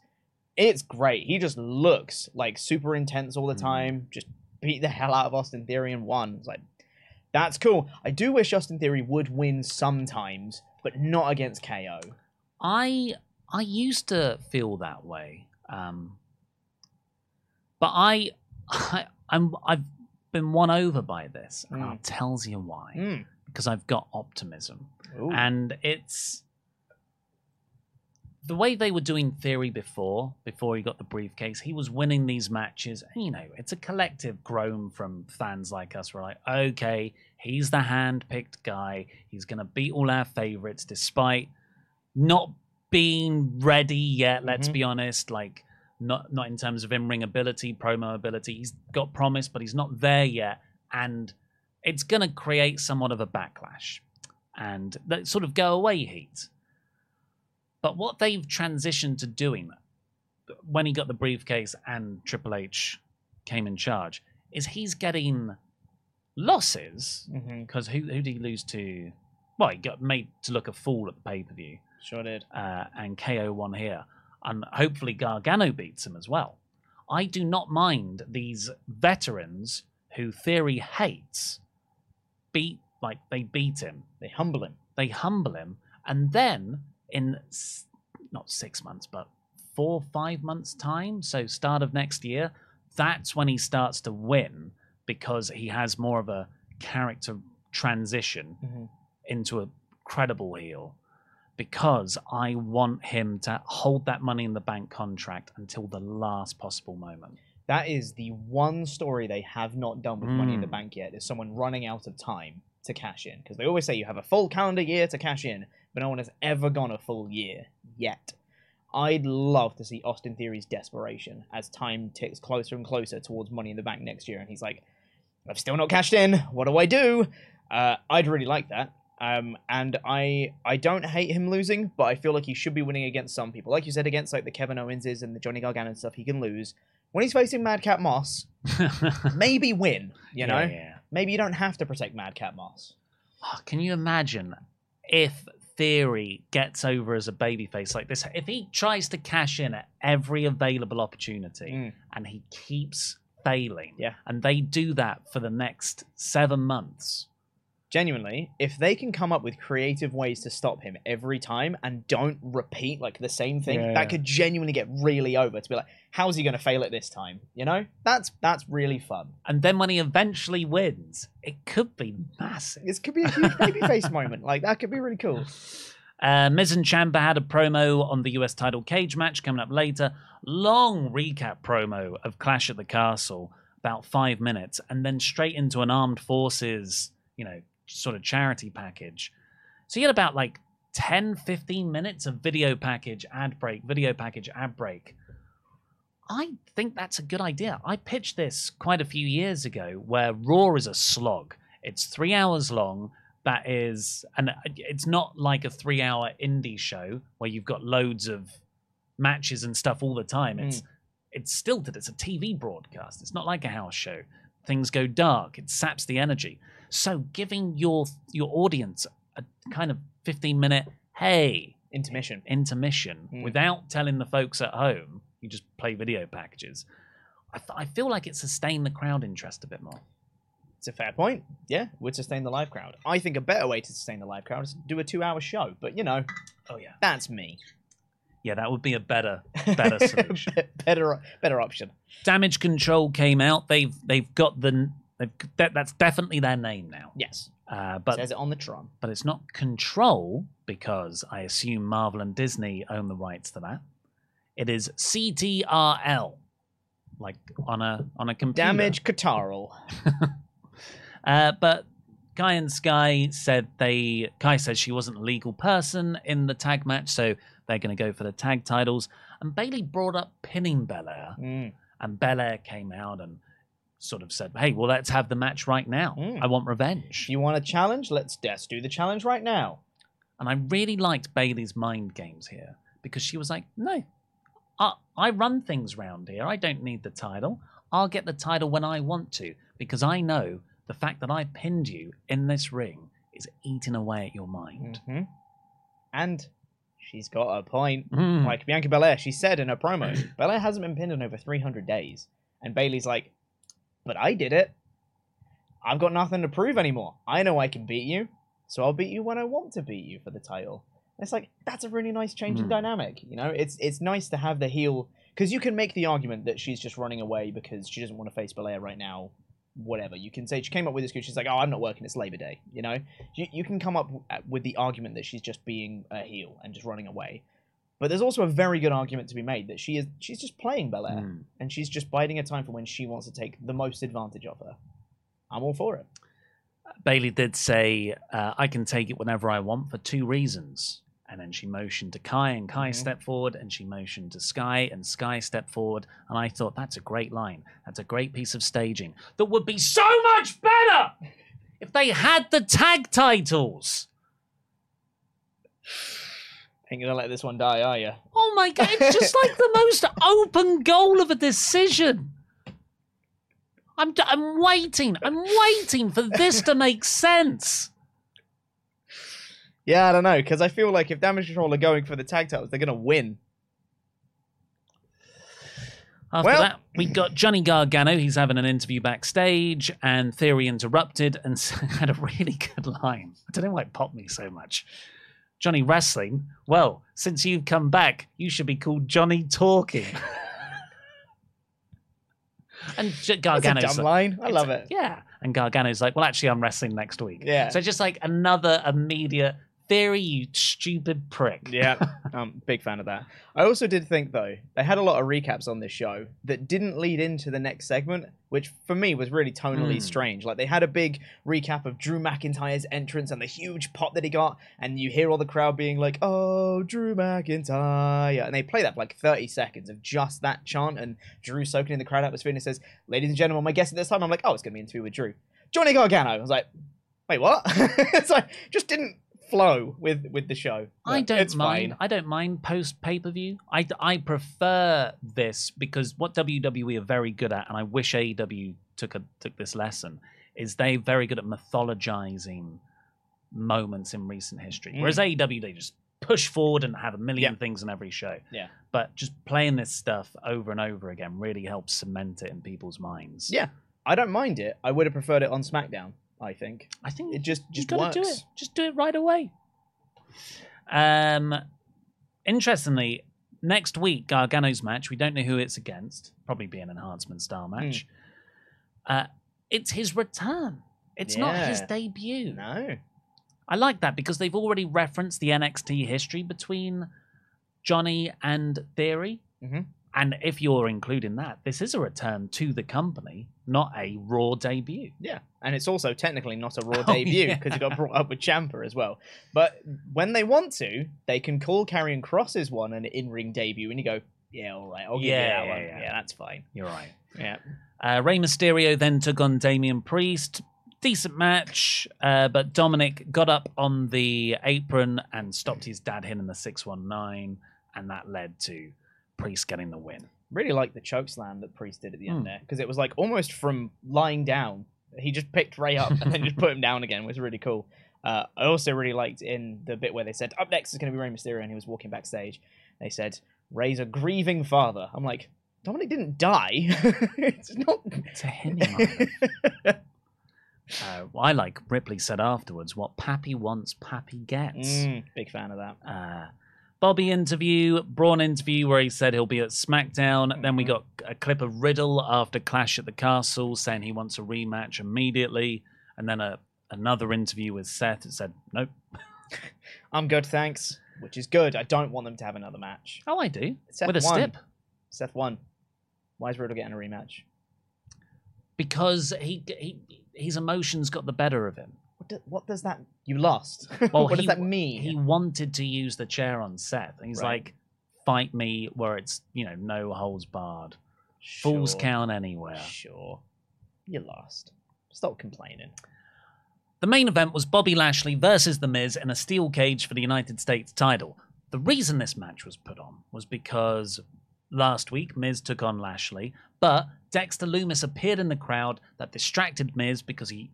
It's great. He just looks like super intense all the Mm. time. Just beat the hell out of Austin Theory and won. It's like that's cool. I do wish Austin Theory would win sometimes, but not against KO. I I used to feel that way, um, but I, I I'm I've been won over by this, and I'll Mm. tells you why. Mm. Because I've got optimism. Ooh. and it's the way they were doing theory before before he got the briefcase he was winning these matches and you know it's a collective groan from fans like us we're like okay he's the hand-picked guy he's going to beat all our favorites despite not being ready yet let's Mhm. be honest like not not in terms of in-ring ability promo ability he's got promise but he's not there yet and it's going to create somewhat of a backlash and that sort of go away heat. But what they've transitioned to doing when he got the briefcase and Triple H came in charge is he's getting losses because who who did he lose to? Well, he got made to look a fool at the pay per view, Sure did. uh, and KO won here, and hopefully Gargano beats him as well. I do not mind these veterans who Theory hates beat like they beat him They humble him. they humble him, and then in s- not six months, but four, five months' time, so start of next year, that's when he starts to win because he has more of a character transition Mhm. into a credible heel. Because I want him to hold that money in the bank contract until the last possible moment. That is the one story they have not done with Money in the Mm. Bank yet. Is someone running out of time to cash in? Because they always say you have a full calendar year to cash in. but no one has ever gone a full year yet. I'd love to see Austin Theory's desperation as time ticks closer and closer towards Money in the Bank next year, and he's like, "I've still not cashed in. What do I do?" Uh, I'd really like that. Um, and I I don't hate him losing, but I feel like he should be winning against some people. Like you said, against like the Kevin Owenses and the Johnny Gargano and stuff, he can lose. When he's facing Madcap Moss, maybe win. You know, Yeah, yeah. maybe you don't have to protect Madcap Moss. Oh, can you imagine if Theory gets over as a babyface like this? If he tries to cash in at every available opportunity Mm. and he keeps failing, Yeah. and they do that for the next seven months. Genuinely, if they can come up with creative ways to stop him every time and don't repeat like the same thing, Yeah, that yeah. could genuinely get really over. To be like, how's he going to fail at this time? You know, that's that's really fun. And then when he eventually wins, it could be massive. This could be a huge babyface moment. Like that could be really cool. Uh, Miz and Ciampa had a promo on the US title cage match coming up later. Long recap promo of Clash at the Castle, about five minutes, and then straight into an armed forces, you know, sort of charity package. So you had about like 10, 15 minutes of video package, ad break, video package, ad break. I think that's a good idea. I pitched this quite a few years ago where Raw is a slog. It's three hours long. That is, and it's not like a three hour indie show where you've got loads of matches and stuff all the time. It's hmm. it's stilted. It's a TV broadcast. It's not like a house show. Things go dark. It saps the energy. So giving your your audience a kind of 15 minute hey Intermission. intermission Mm. without telling the folks at home you just play video packages I, th- I feel like it sustained the crowd interest a bit more It's a fair point. Yeah, would sustain the live crowd. I think a better way to sustain the live crowd is do a two-hour show. But you know, oh yeah that's me. yeah that would be a better better solution better, better option. damage control came out they've they've got the that, that's definitely their name now Yes, uh, but says it on the Tron. but it's not control because I assume Marvel and Disney own the rights to that. It is CTRL, like on a on a computer. Damage Kataral. Uh, but Kai and Sky said they. Kai said she wasn't a legal person in the tag match, so they're going to go for the tag titles. And Bayley brought up pinning Belair, Mm. and Belair came out and sort of said, "Hey, well, let's have the match right now. Mm. I want revenge." You want a challenge, let's let's do the challenge right now. And I really liked Bayley's mind games here because she was like, no, I, I run things round here. I don't need the title. I'll get the title when I want to because I know the fact that I pinned you in this ring is eating away at your mind. hmm And she's got a point. Mm. Like Bianca Belair, she said in her promo, Belair hasn't been pinned in over 300 days. And Bayley's like, but I did it. I've got nothing to prove anymore. I know I can beat you, so I'll beat you when I want to beat you for the title. And it's like that's a really nice change in Mm. dynamic. You know, it's it's nice to have the heel because you can make the argument that she's just running away because she doesn't want to face Belair right now. Whatever you can say, she came up with this because she's like, "Oh, I'm not working. It's Labor Day." You know, you, you can come up with the argument that she's just being a heel and just running away. But there's also a very good argument to be made that she is she's just playing Belair Mm. and she's just biding her time for when she wants to take the most advantage of her. I'm all for it. Bayley did say, uh, I can take it whenever I want for two reasons. And then she motioned to Kai, and Kai Mhm. stepped forward, and she motioned to Sky, and Sky stepped forward. And I thought, that's a great line. That's a great piece of staging that would be so much better if they had the tag titles. Ain't gonna let this one die, are you? Oh my God, it's just like the most open goal of a decision. I'm, I'm waiting. I'm waiting for this to make sense. Yeah, I don't know because I feel like if Damage Control are going for the tag titles, they're gonna win. After Well- that, we got Johnny Gargano. He's having an interview backstage, and Theory interrupted and had a really good line. I don't know why it popped me so much. Johnny Wrestling. Well, since you've come back, you should be called Johnny Talking. and J- That's a dumb like, line. I love it. Yeah. And Gargano's like, well, actually, I'm wrestling next week. Yeah. So just like another immediate Theory, you stupid prick. Yeah, I'm a big fan of that. I also did think though they had a lot of recaps on this show that didn't lead into the next segment, which for me was really tonally Hmm. strange. Like they had a big recap of Drew McIntyre's entrance and the huge pop that he got, and you hear all the crowd being like, "Oh, Drew McIntyre," and they play that for like 30 seconds of just that chant, and Drew soaking in the crowd atmosphere and it says, "Ladies and gentlemen, my guest at this time." I'm like, "Oh, it's gonna be an interview with Drew." Johnny Gargano. I was like, "Wait, what?" it's like just didn't flow with with the show. I don't it's mind. fine. I don't mind post pay per view. I, I prefer this because what WWE are very good at, and I wish AEW took a took this lesson, is they very good at mythologizing moments in recent history. Whereas AEW they just push forward and have a million Mm. Yeah. things in every show. Yeah. But just playing this stuff over and over again really helps cement it in people's minds. Yeah, I don't mind it. I would have preferred it on SmackDown. I think I think it just just gotta works. do it. Just do it right away. Um, interestingly, next week Gargano's match. We don't know who it's against. Probably be an enhancement style Hmm. match. Uh, it's his return. It's not his debut. No, I like that because they've already referenced the NXT history between Johnny and Theory. Mhm. And if you're including that, this is a return to the company, not a Raw debut. yeah, and it's also technically not a Raw Oh, debut yeah. because it got brought up with Ciampa as well. But when they want to, they can call Karrion Kross's one an in-ring debut, and you go, "Yeah, all right, I'll give Yeah, you that yeah, one. yeah. Yeah. that's fine." You're right. Yeah, Uh, Rey Mysterio then took on Damian Priest. Decent match, uh, but Dominic got up on the apron and stopped his dad hitting the 619, and that led to Priest getting the win. really like the choke slam that Priest did at the Hmm. end there because it was like almost from lying down. He just picked Rey up and then just put him down again. It was really cool. Uh, I also really liked in the bit where they said up next is going to be Rey Mysterio and he was walking backstage. They said Rey's a grieving father. I'm like Dominic didn't die. it's not. To him. Uh, I like Ripley said afterwards, what Pappy wants, Pappy gets. Mm, big fan of that. Uh, Bobby interview, Braun interview where he said he'll be at SmackDown. Then we Mhm. got a clip of Riddle after Clash at the Castle saying he wants a rematch immediately. And then a, another interview with Seth that said, nope. I'm good, thanks. Which is good. I don't want them to have another match. Oh, I do. Seth with a won. stip. Seth won. Why is Riddle getting a rematch? Because he, he his emotions got the better of him. What, do, what does that? You lost. Well, what he- does that mean? He wanted to use the chair on Seth. And he's Right. like, fight me where it's, you know, no holds barred. Fools count anywhere. Sure. You lost. Stop complaining. The main event was Bobby Lashley versus The Miz in a steel cage for the United States title. The reason this match was put on was because last week Miz took on Lashley, but Dexter Lumis appeared in the crowd that distracted Miz because he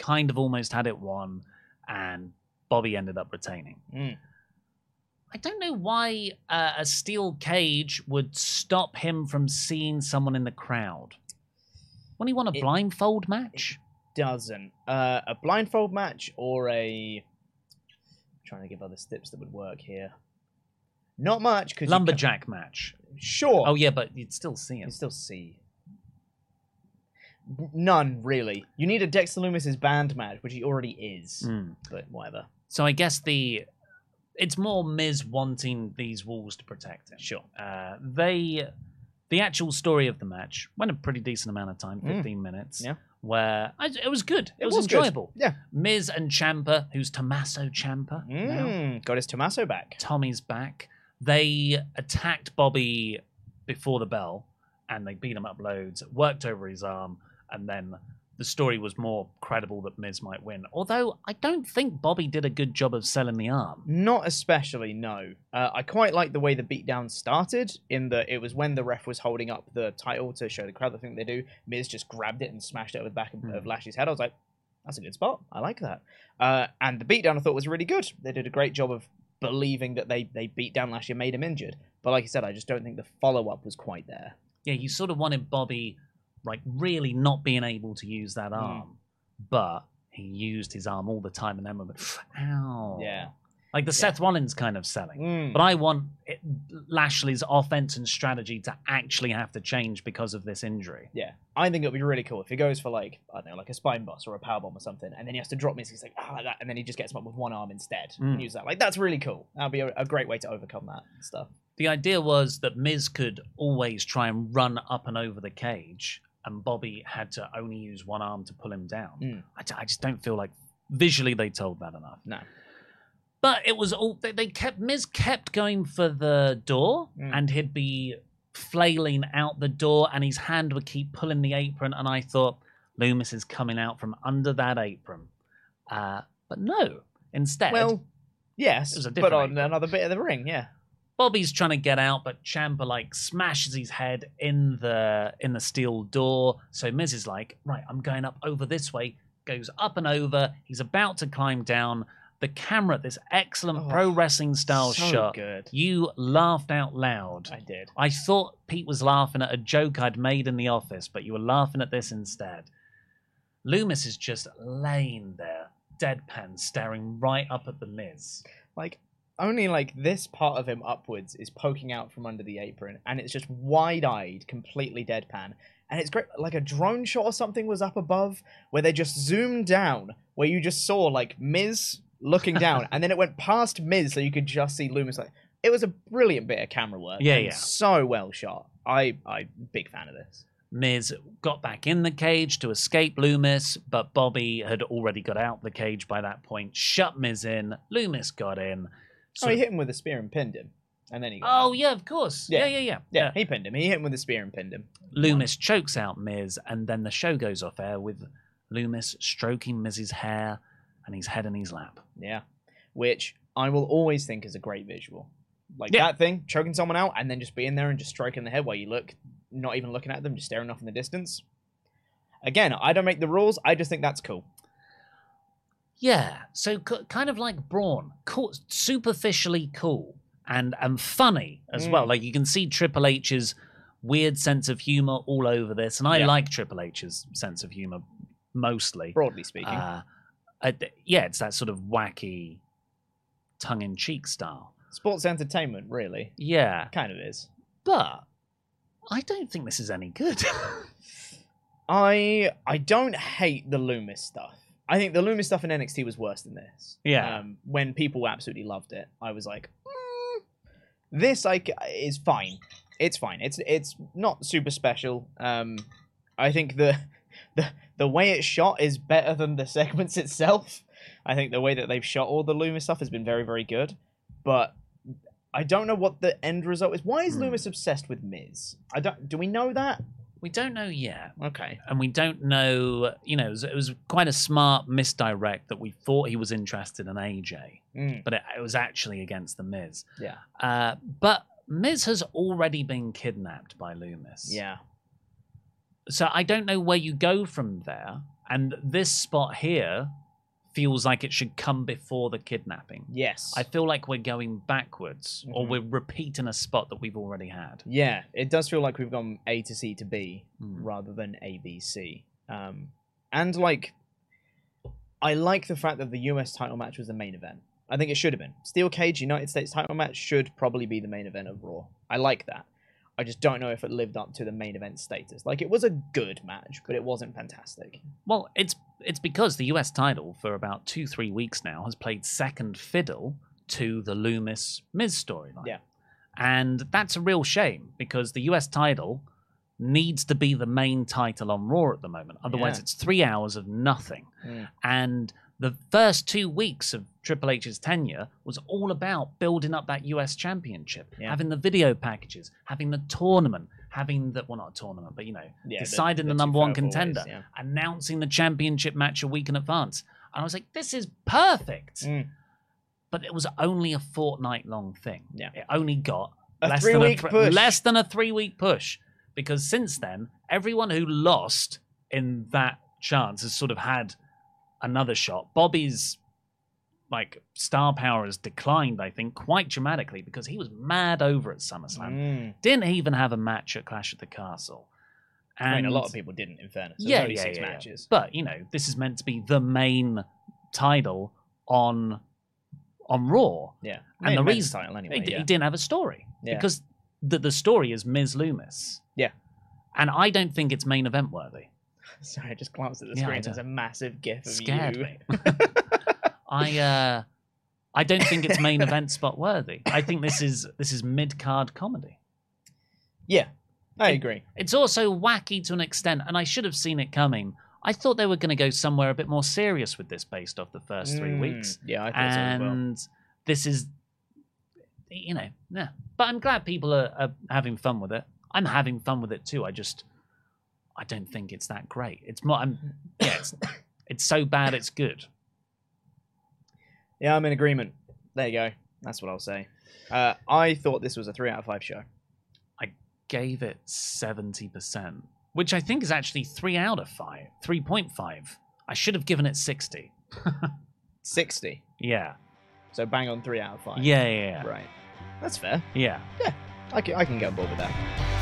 kind of almost had it won, and Bobby ended up retaining. Mm. I don't know why uh, a steel cage would stop him from seeing someone in the crowd. When he won a It- blindfold match? Doesn't. Uh, a blindfold match or a. trying to give other tips that would work here. Not much because Lumberjack match. Sure. Oh yeah, but you'd still see him. You him. can still see. None really. You need a Dexter Lumis's band match, which he already is. Mm. But whatever. So I guess the it's more Miz wanting these walls to protect him. Sure. Uh, they the actual story of the match went a pretty decent amount of time, Mm. fifteen minutes. Yeah. Where I, it was good. It, It was, was good. enjoyable. Yeah. Miz and Ciampa, who's Tommaso Ciampa. Mm, got his Tommaso back. Tommy's back. They attacked Bobby before the bell and they beat him up loads, worked over his arm, and then the story was more credible that Miz might win. Although I don't think Bobby did a good job of selling the arm. Not especially, no. Uh, I quite like the way the beatdown started, in that it was when the ref was holding up the title to show the crowd the thing they do. Miz just grabbed it and smashed it over the back of, Hmm. of Lashley's head. I was like, that's a good spot. I like that. Uh, and the beatdown I thought was really good. They did a great job of believing that they, they beat down Lashley and made him injured. But like I said, I just don't think the follow up was quite there. Yeah, you sort of wanted Bobby like really not being able to use that arm, but he used his arm all the time and then went, ow. Yeah. Like the Seth Rollins kind of selling. Mm. But I want it, Lashley's offense and strategy to actually have to change because of this injury. Yeah, I think it would be really cool if he goes for like I don't know, like a spine bust or a power bomb or something, and then he has to drop Miz. He's like ah like that, and then he just gets him up with one arm instead Mm. and use that. Like that's really cool. That'd be a, a great way to overcome that stuff. The idea was that Miz could always try and run up and over the cage, and Bobby had to only use one arm to pull him down. Mm. I, I just don't feel like visually they told that enough. No. But it was all they, they kept. Miz kept going for the door, Mm. and he'd be flailing out the door, and his hand would keep pulling the apron. And I thought Lumis is coming out from under that apron, uh, but no. Instead, Well, yes, It was a but on apron. another bit of the ring, yeah. Bobby's trying to get out, but Ciampa like smashes his head in the in the steel door. So Miz is like, right, I'm going up over this way. Goes up and over. He's about to climb down. The camera, this excellent Oh, pro wrestling style so shot. good. You laughed out loud. I did. I thought Pete was laughing at a joke I'd made in the office, but you were laughing at this instead. Lumis is just laying there, deadpan, staring right up at the Miz. Like only like this part of him upwards is poking out from under the apron, and it's just wide-eyed, completely deadpan. And it's great, like a drone shot or something was up above where they just zoomed down, where you just saw like Miz looking down, and then it went past Miz, so you could just see Lumis. Like it was a brilliant bit of camera work. Yeah, yeah. so well shot. I I big fan of this. Miz got back in the cage to escape Lumis, but Bobby had already got out the cage by that point, shut Miz in. Lumis got in. Oh, he hit him with a spear and pinned him, and then he. Got oh yeah, of course. Yeah, Yeah. yeah, yeah. yeah, he pinned him. He hit him with a spear and pinned him. Lumis chokes out Miz, and then the show goes off air with Lumis stroking Miz's hair and his head in his lap. Yeah, which I will always think is a great visual. Like Yeah. that thing, choking someone out and then just being there and just striking the head while you look, not even looking at them, just staring off in the distance. Again, I don't make the rules. I just think that's cool. Yeah, so k- kind of like Braun, cool, superficially cool and and funny as well. Mm. Like you can see Triple H's weird sense of humor all over this, and I Yeah. like Triple H's sense of humor mostly. Broadly speaking, Uh, th- yeah, it's that sort of wacky, tongue-in-cheek style. sports entertainment, really, Yeah, kind of is. but I don't think this is any good. I I don't hate the Lumis stuff. I think the Lumis stuff in NXT was worse than this. Yeah. Um, when people absolutely loved it, I was like, "Mm, this like is fine. It's fine. It's it's not super special. Um, I think the the the way it's shot is better than the segments itself. I think the way that they've shot all the Lumis stuff has been very very good, but. I don't know what the end result is. Why is Hmm. Lumis obsessed with Miz? I don't. Do we know that? We don't know yet. Okay. and we don't know. You know, it was, it was quite a smart misdirect that we thought he was interested in AJ, Mm, but it, it was actually against the Miz. yeah. Uh, but Miz has already been kidnapped by Lumis. Yeah. So I don't know where you go from there. And this spot here feels like it should come before the kidnapping. Yes. I feel like we're going backwards, or Mhm. we're repeating a spot that we've already had. Yeah, it does feel like we've gone A to C to B Mm. rather than A B C. Um, and like, I like the fact that the US title match was the main event. I think it should have been. Steel Cage United States title match should probably be the main event of Raw. I like that. I just don't know if it lived up to the main event status. Like, it was a good match, but it wasn't fantastic. Well, it's it's because the US title for about two three weeks now has played second fiddle to the Lumis Miz storyline. Yeah. and that's a real shame because the US title needs to be the main title on Raw at the moment. Otherwise, Yeah. it's three hours of nothing. Mm. And the first two weeks of Triple H's tenure was all about building up that US championship, Yeah. having the video packages, having the tournament, having the well, not a tournament, but you know, Yeah, deciding the, the two number one ways, contender, yeah. announcing the championship match a week in advance. And I was like, this is perfect. Mm. But it was only a fortnight long thing. Yeah. It only got A less than a push. less than a three week push. Because since then, everyone who lost in that chance has sort of had another shot. Bobby's like star power has declined, I think, quite dramatically because he was mad over at SummerSlam. Mm. Didn't even have a match at Clash at the Castle. And I mean, a lot of people didn't, in fairness. Yeah, only yeah, six yeah, yeah. But you know, this is meant to be the main title on on Raw. Yeah. And the reason title anyway. he, yeah. he didn't have a story Yeah. because the the story is Ms. Lumis, Yeah. and I don't think it's main event worthy. Sorry, I just glanced at the Yeah, screen. There's a massive gif of Scared you. me. I uh, I don't think it's main event spot worthy. I think this is this is mid card comedy. yeah, I agree. It's also wacky to an extent, and I should have seen it coming. I thought they were going to go somewhere a bit more serious with this based off the first three Mm, weeks. Yeah, I thought so as well. and this is you know yeah but i'm glad people are, are having fun with it i'm having fun with it too i just i don't think it's that great it's more i'm yeah it's, it's so bad it's good Yeah, I'm in agreement. There you go. That's what I'll say. Uh, I thought this was a three out of five show. I gave it 70% which i think is actually 3 out of 5 3.5 i should have given it 60 Sixty. yeah So bang on three out of five. yeah yeah yeah, Right. That's fair. yeah. I can, I can get on board with that.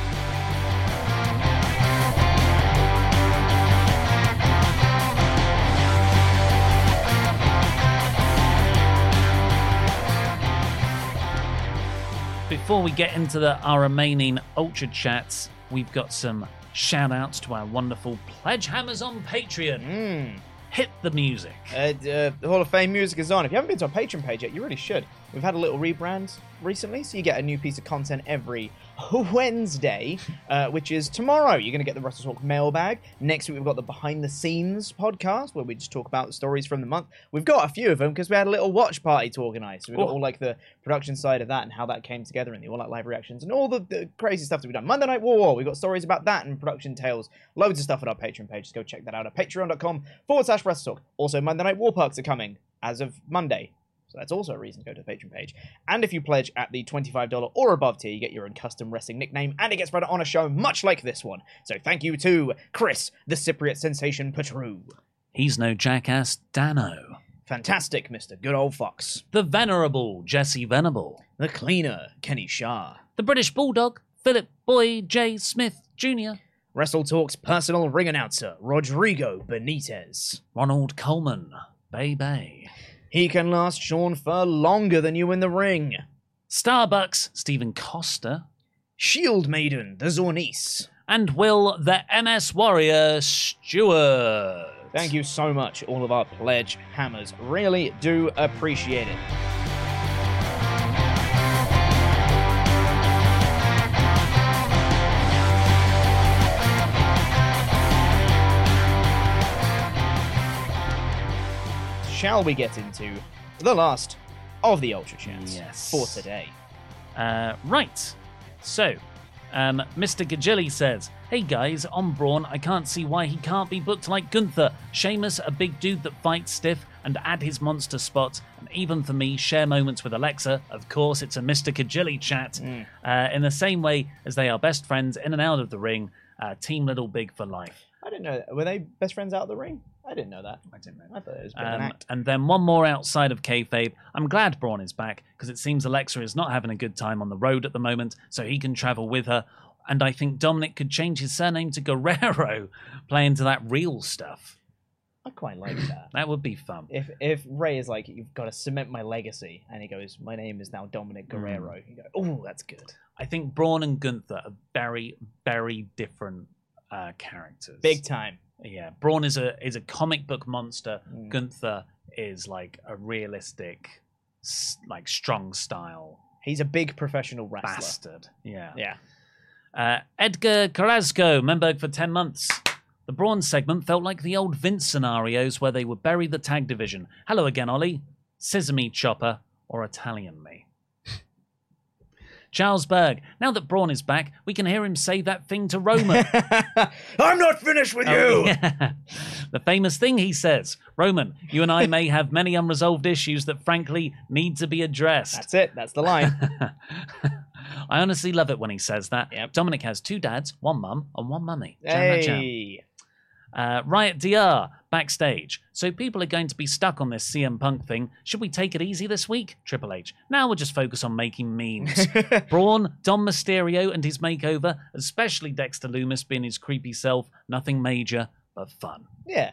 Before we get into the, our remaining Ultra Chats, we've got some shout outs to our wonderful Pledge Hammers on Patreon. Mm. Hit the music. Uh, uh, the Hall of Fame music is on. If you haven't been to our Patreon page yet, you really should. We've had a little rebrand recently, so you get a new piece of content every Wednesday, uh, which is tomorrow. You're going to get the Wrestle Talk mailbag. Next week, we've got the Behind the Scenes podcast, where we just talk about the stories from the month. We've got a few of them because we had a little watch party to organise. So we've got all like the production side of that and how that came together and the all out live reactions and all the, the crazy stuff that we've done. Monday Night War, War, we've got stories about that and production tales. Loads of stuff on our Patreon page. Just go check that out at patreon.com forward slash Wrestle Talk. Also, Monday Night War Parks are coming as of Monday. So that's also a reason to go to the Patreon page. And if you pledge at the $25 or above tier, you get your own custom wrestling nickname and it gets read on a show much like this one. So thank you to Chris, the Cypriot Sensation Petru. He's no jackass, Dano. Fantastic, Mr. Good Old Fox. The Venerable Jesse Venable. The Cleaner, Kenny Shah. The British Bulldog, Philip Boy J. Smith Jr. Wrestle Talk's personal ring announcer, Rodrigo Benitez. Ronald Coleman, Bay Bay. He can last Sean for longer than you in the ring. Starbucks, Stephen Costa. Shield Maiden, the Zornice. And Will the MS Warrior Stewart. Thank you so much, all of our pledge hammers. Really do appreciate it. Shall we get into the last of the Ultra Chats Yes. for today? Uh, right. So, um, Mr. Gajilli says, Hey guys, on Braun, I can't see why he can't be booked like Gunther. Sheamus, a big dude that fights stiff, and add his monster spot. And even for me, share moments with Alexa. Of course, it's a Mr. Gajilli chat. Uh, in the same way as they are best friends in and out of the ring, uh, Team Little Big for life. I didn't know. Were they best friends out of the ring? I didn't know that. I didn't know. I thought it was a bit of an Um, act. and then one more outside of kayfabe. I'm glad Braun is back because it seems Alexa is not having a good time on the road at the moment, so he can travel with her. And I think Dominic could change his surname to Guerrero, play into that real stuff. I quite like that. That would be fun. If if Rey is like, you've got to cement my legacy, and he goes, my name is now Dominic Hmm. Guerrero. You go, oh, that's good. I think Braun and Gunther are very, very different uh, characters. Big time. Yeah, Braun is a is a comic book monster. Mm. Gunther is like a realistic, like strong style He's a big professional wrestler. bastard. Yeah. Yeah. Uh, Edgar Carrasco, Memberg for 10 months. The Braun segment felt like the old Vince scenarios where they would bury the tag division. Hello again, Ollie. Sesame Chopper or Italian me. Charles Berg, now that Braun is back, we can hear him say that thing to Roman. I'm not finished with Oh, you. yeah. The famous thing he says Roman, you and I may have many unresolved issues that frankly need to be addressed. That's it. That's the line. I honestly love it when he says that. Yep. Dominic has two dads, one mum, and one mummy. Jam hey. Uh, Riot DR backstage. So people are going to be stuck on this CM Punk thing. Should we take it easy this week? Triple H. Now we'll just focus on making memes. Braun, Dom Mysterio, and his makeover, especially Dexter Lumis being his creepy self. Nothing major, but fun. yeah,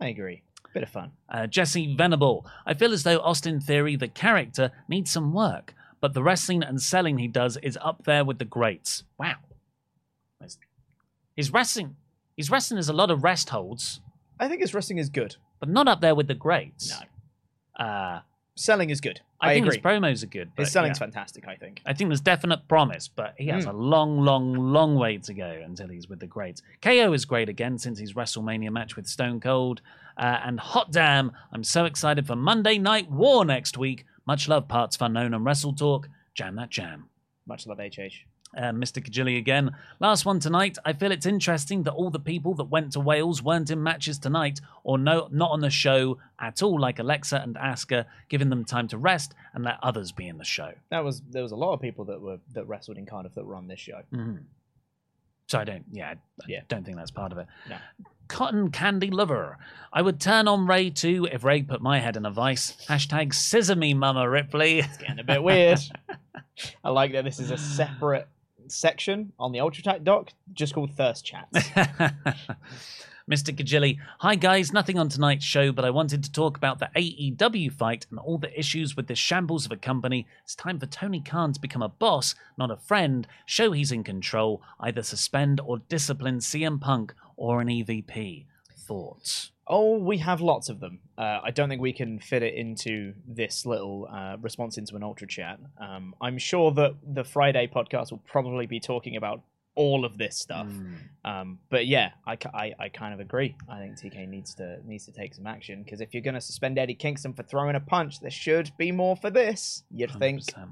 I agree. Bit of fun. Uh, Jesse Venable. I feel as though Austin Theory, the character, needs some work, but the wrestling and selling he does is up there with the greats. Wow. His wrestling, his wrestling is a lot of rest holds, I think his wrestling is good. but not up there with the greats. No. Uh, Selling is good. I, I, think agree. his promos are good. His but selling's yeah. fantastic, I think. I think there's definite promise, but he has Mm. a long, long, long way to go until he's with the greats. KO is great again since his WrestleMania match with Stone Cold. Uh, and hot damn, I'm so excited for Monday Night War next week. Much love, Parts Unknown and Wrestle Talk. Jam that jam. Much love, HH. Uh, Mr. Kajili again. Last one tonight. I feel it's interesting that all the people that went to Wales weren't in matches tonight or no, not on the show at all, like Alexa and Asuka, giving them time to rest and let others be in the show. That was there was a lot of people that were that wrestled in Cardiff that were on this show. Mhm. So I don't, yeah, I Yeah. don't think that's part of it. No. Cotton candy lover. I would turn on Rey too if Rey put my head in a vice. Hashtag scissor me, Mama Ripley. It's getting a bit weird. I like that this is a separate section on the Ultra Attack doc, just called Thirst Chats. Mr. Gajilli, hi guys, nothing on tonight's show, but I wanted to talk about the AEW fight and all the issues with this shambles of a company. It's time for Tony Khan to become a boss, not a friend, show he's in control, either suspend or discipline CM Punk or an EVP. Thoughts? Oh, we have lots of them. Uh, I don't think we can fit it into this little uh, response into an ultra chat. Um, I'm sure that the Friday podcast will probably be talking about all of this stuff. Um, but yeah, I, I, I kind of agree. I think TK needs to needs to take some action because if you're going to suspend Eddie Kingston for throwing a punch, there should be more for this. You'd think. 100%.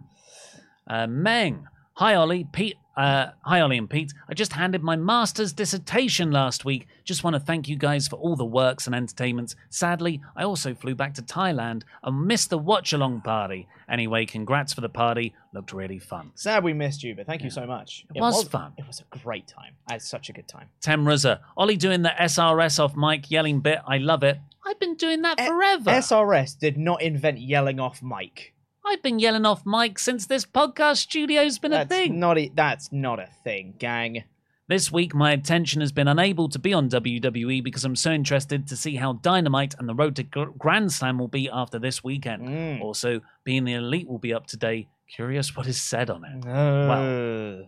Uh, Meng. Hi, Ollie. Pete. Uh, hi, Ollie and Pete. I just handed my master's dissertation last week. Just want to thank you guys for all the works and entertainments. Sadly, I also flew back to Thailand and missed the watch along party. Anyway, congrats for the party. Looked really fun. Sad we missed you, but thank you so much. It was fun. It was a great time. I had such a good time. Tem Rizza. Ollie doing the SRS off mic yelling bit. I love it. I've been doing that forever. SRS did not invent yelling off mic. I've been yelling off mic since this podcast studio's been a thing. not a, that's not a thing, gang. This week, my attention has been unable to be on WWE because I'm so interested to see how Dynamite and the Road to Gr- Grand Slam will be after this weekend. Mm. Also, being the Elite will be up today. Curious what is said on it. Uh,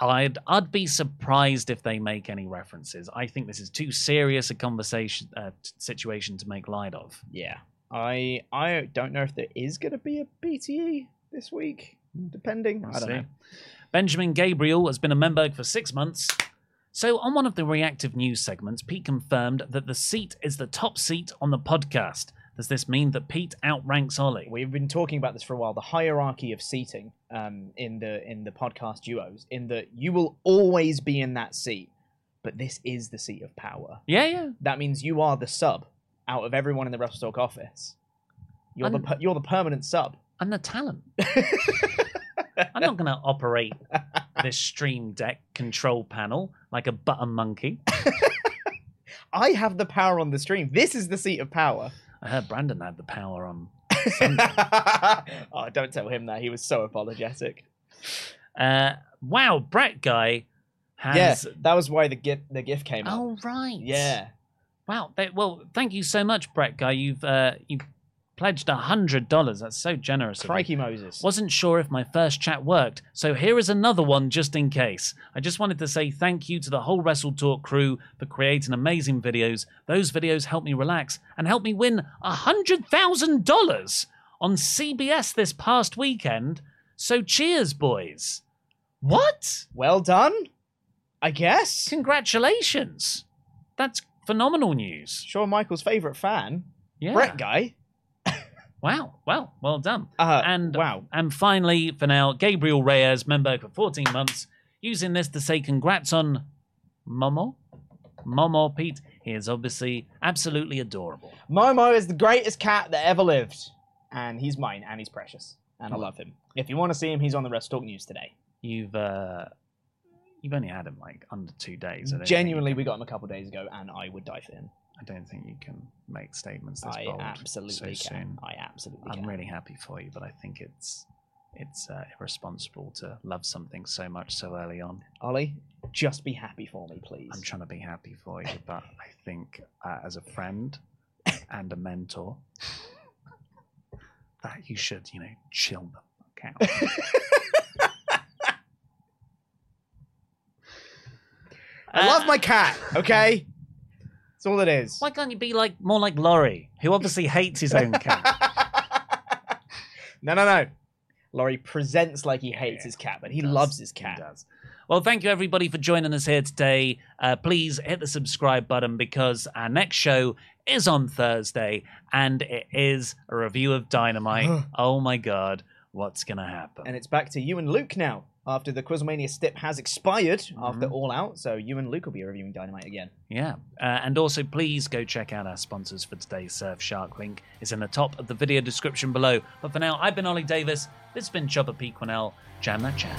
I'd I'd be surprised if they make any references. I think this is too serious a conversation uh, situation to make light of. yeah, I I don't know if there is going to be a BTE this week. Depending, I don't See. know. Benjamin Gabriel has been a member for six months. So, on one of the reactive news segments, Pete confirmed that the seat is the top seat on the podcast. Does this mean that Pete outranks Ollie? We've been talking about this for a while. The hierarchy of seating um, in the in the podcast duos, in that you will always be in that seat, but this is the seat of power. Yeah, yeah. That means you are the sub out of everyone in the Wrestle office. You're the I'm- per- you're the permanent sub. I'm the talent. I'm not going to operate this Stream Deck control panel like a button monkey. I have the power on the stream. This is the seat of power. I heard Brandon had the power on. oh, don't tell him that. He was so apologetic. Uh, wow, Brett guy has. Yeah, that was why the gift the gift came up. Oh right. Yeah. Wow. They, well, thank you so much, Brett guy. You've uh, you've pledged a hundred dollars. That's so generous. of. Crikey Moses. Wasn't sure if my first chat worked, so here is another one just in case. I just wanted to say thank you to the whole Wrestle Talk crew for creating amazing videos. Those videos help me relax and help me win a hundred thousand dollars on CBS this past weekend. So cheers, boys. What? Well done. I guess. Congratulations. That's phenomenal news. Shawn Michaels' favorite fan, Yeah. Brett guy. Wow. Well, well done. Uh, and wow. And finally, for now, Gabriel Reyes, member for 14 months, using this to say congrats on Momo. Momo Pete. He is obviously absolutely adorable. Momo is the greatest cat that ever lived, and he's mine, and he's precious, and I love him. If you want to see him, he's on the Wrestle Talk News today. You've uh, you've only had him like under two days. I don't Genuinely, think, we got him a couple days ago, and I would die for him. I don't think you can make statements this I bold absolutely so can. soon. I absolutely I'm can. really happy for you, but I think it's it's uh, irresponsible to love something so much so early on. Ollie, just be happy for me, please. I'm trying to be happy for you, but I think uh, as a friend, and a mentor, that you should, you know, chill the fuck out. I love my cat, okay? That's all it is. Why can't you be like more like Laurie, who obviously hates his own cat? no, no, no. Laurie presents like he hates his cat, but he does. loves his He cat. does. Well, thank you everybody for joining us here today. Uh, please hit the subscribe button because our next show is on Thursday and it is a review of Dynamite. oh my god, what's gonna happen? And it's back to you and Luke now after the Quizmania stip has expired Mm-hmm. after All Out. So you and Luke will be reviewing Dynamite again. Yeah. Uh, and also, please go check out our sponsors for today's Surfshark link. is in the top of the video description below. But for now, I've been Ollie Davis. This has been Chopper P. Quinnell. Jam that chat.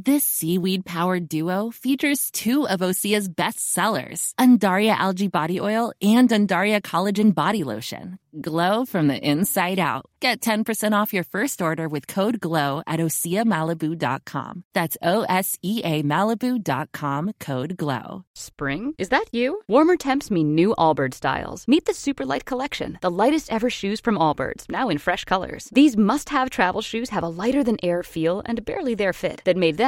This seaweed powered duo features two of Osea's best sellers, Undaria Algae Body Oil and Undaria Collagen Body Lotion. Glow from the inside out. Get 10% off your first order with code GLOW at OseaMalibu.com. That's O S E A Malibu.com code GLOW. Spring? Is that you? Warmer temps mean new Allbirds styles. Meet the Superlight Collection, the lightest ever shoes from Allbirds, now in fresh colors. These must have travel shoes have a lighter than air feel and barely there fit that made them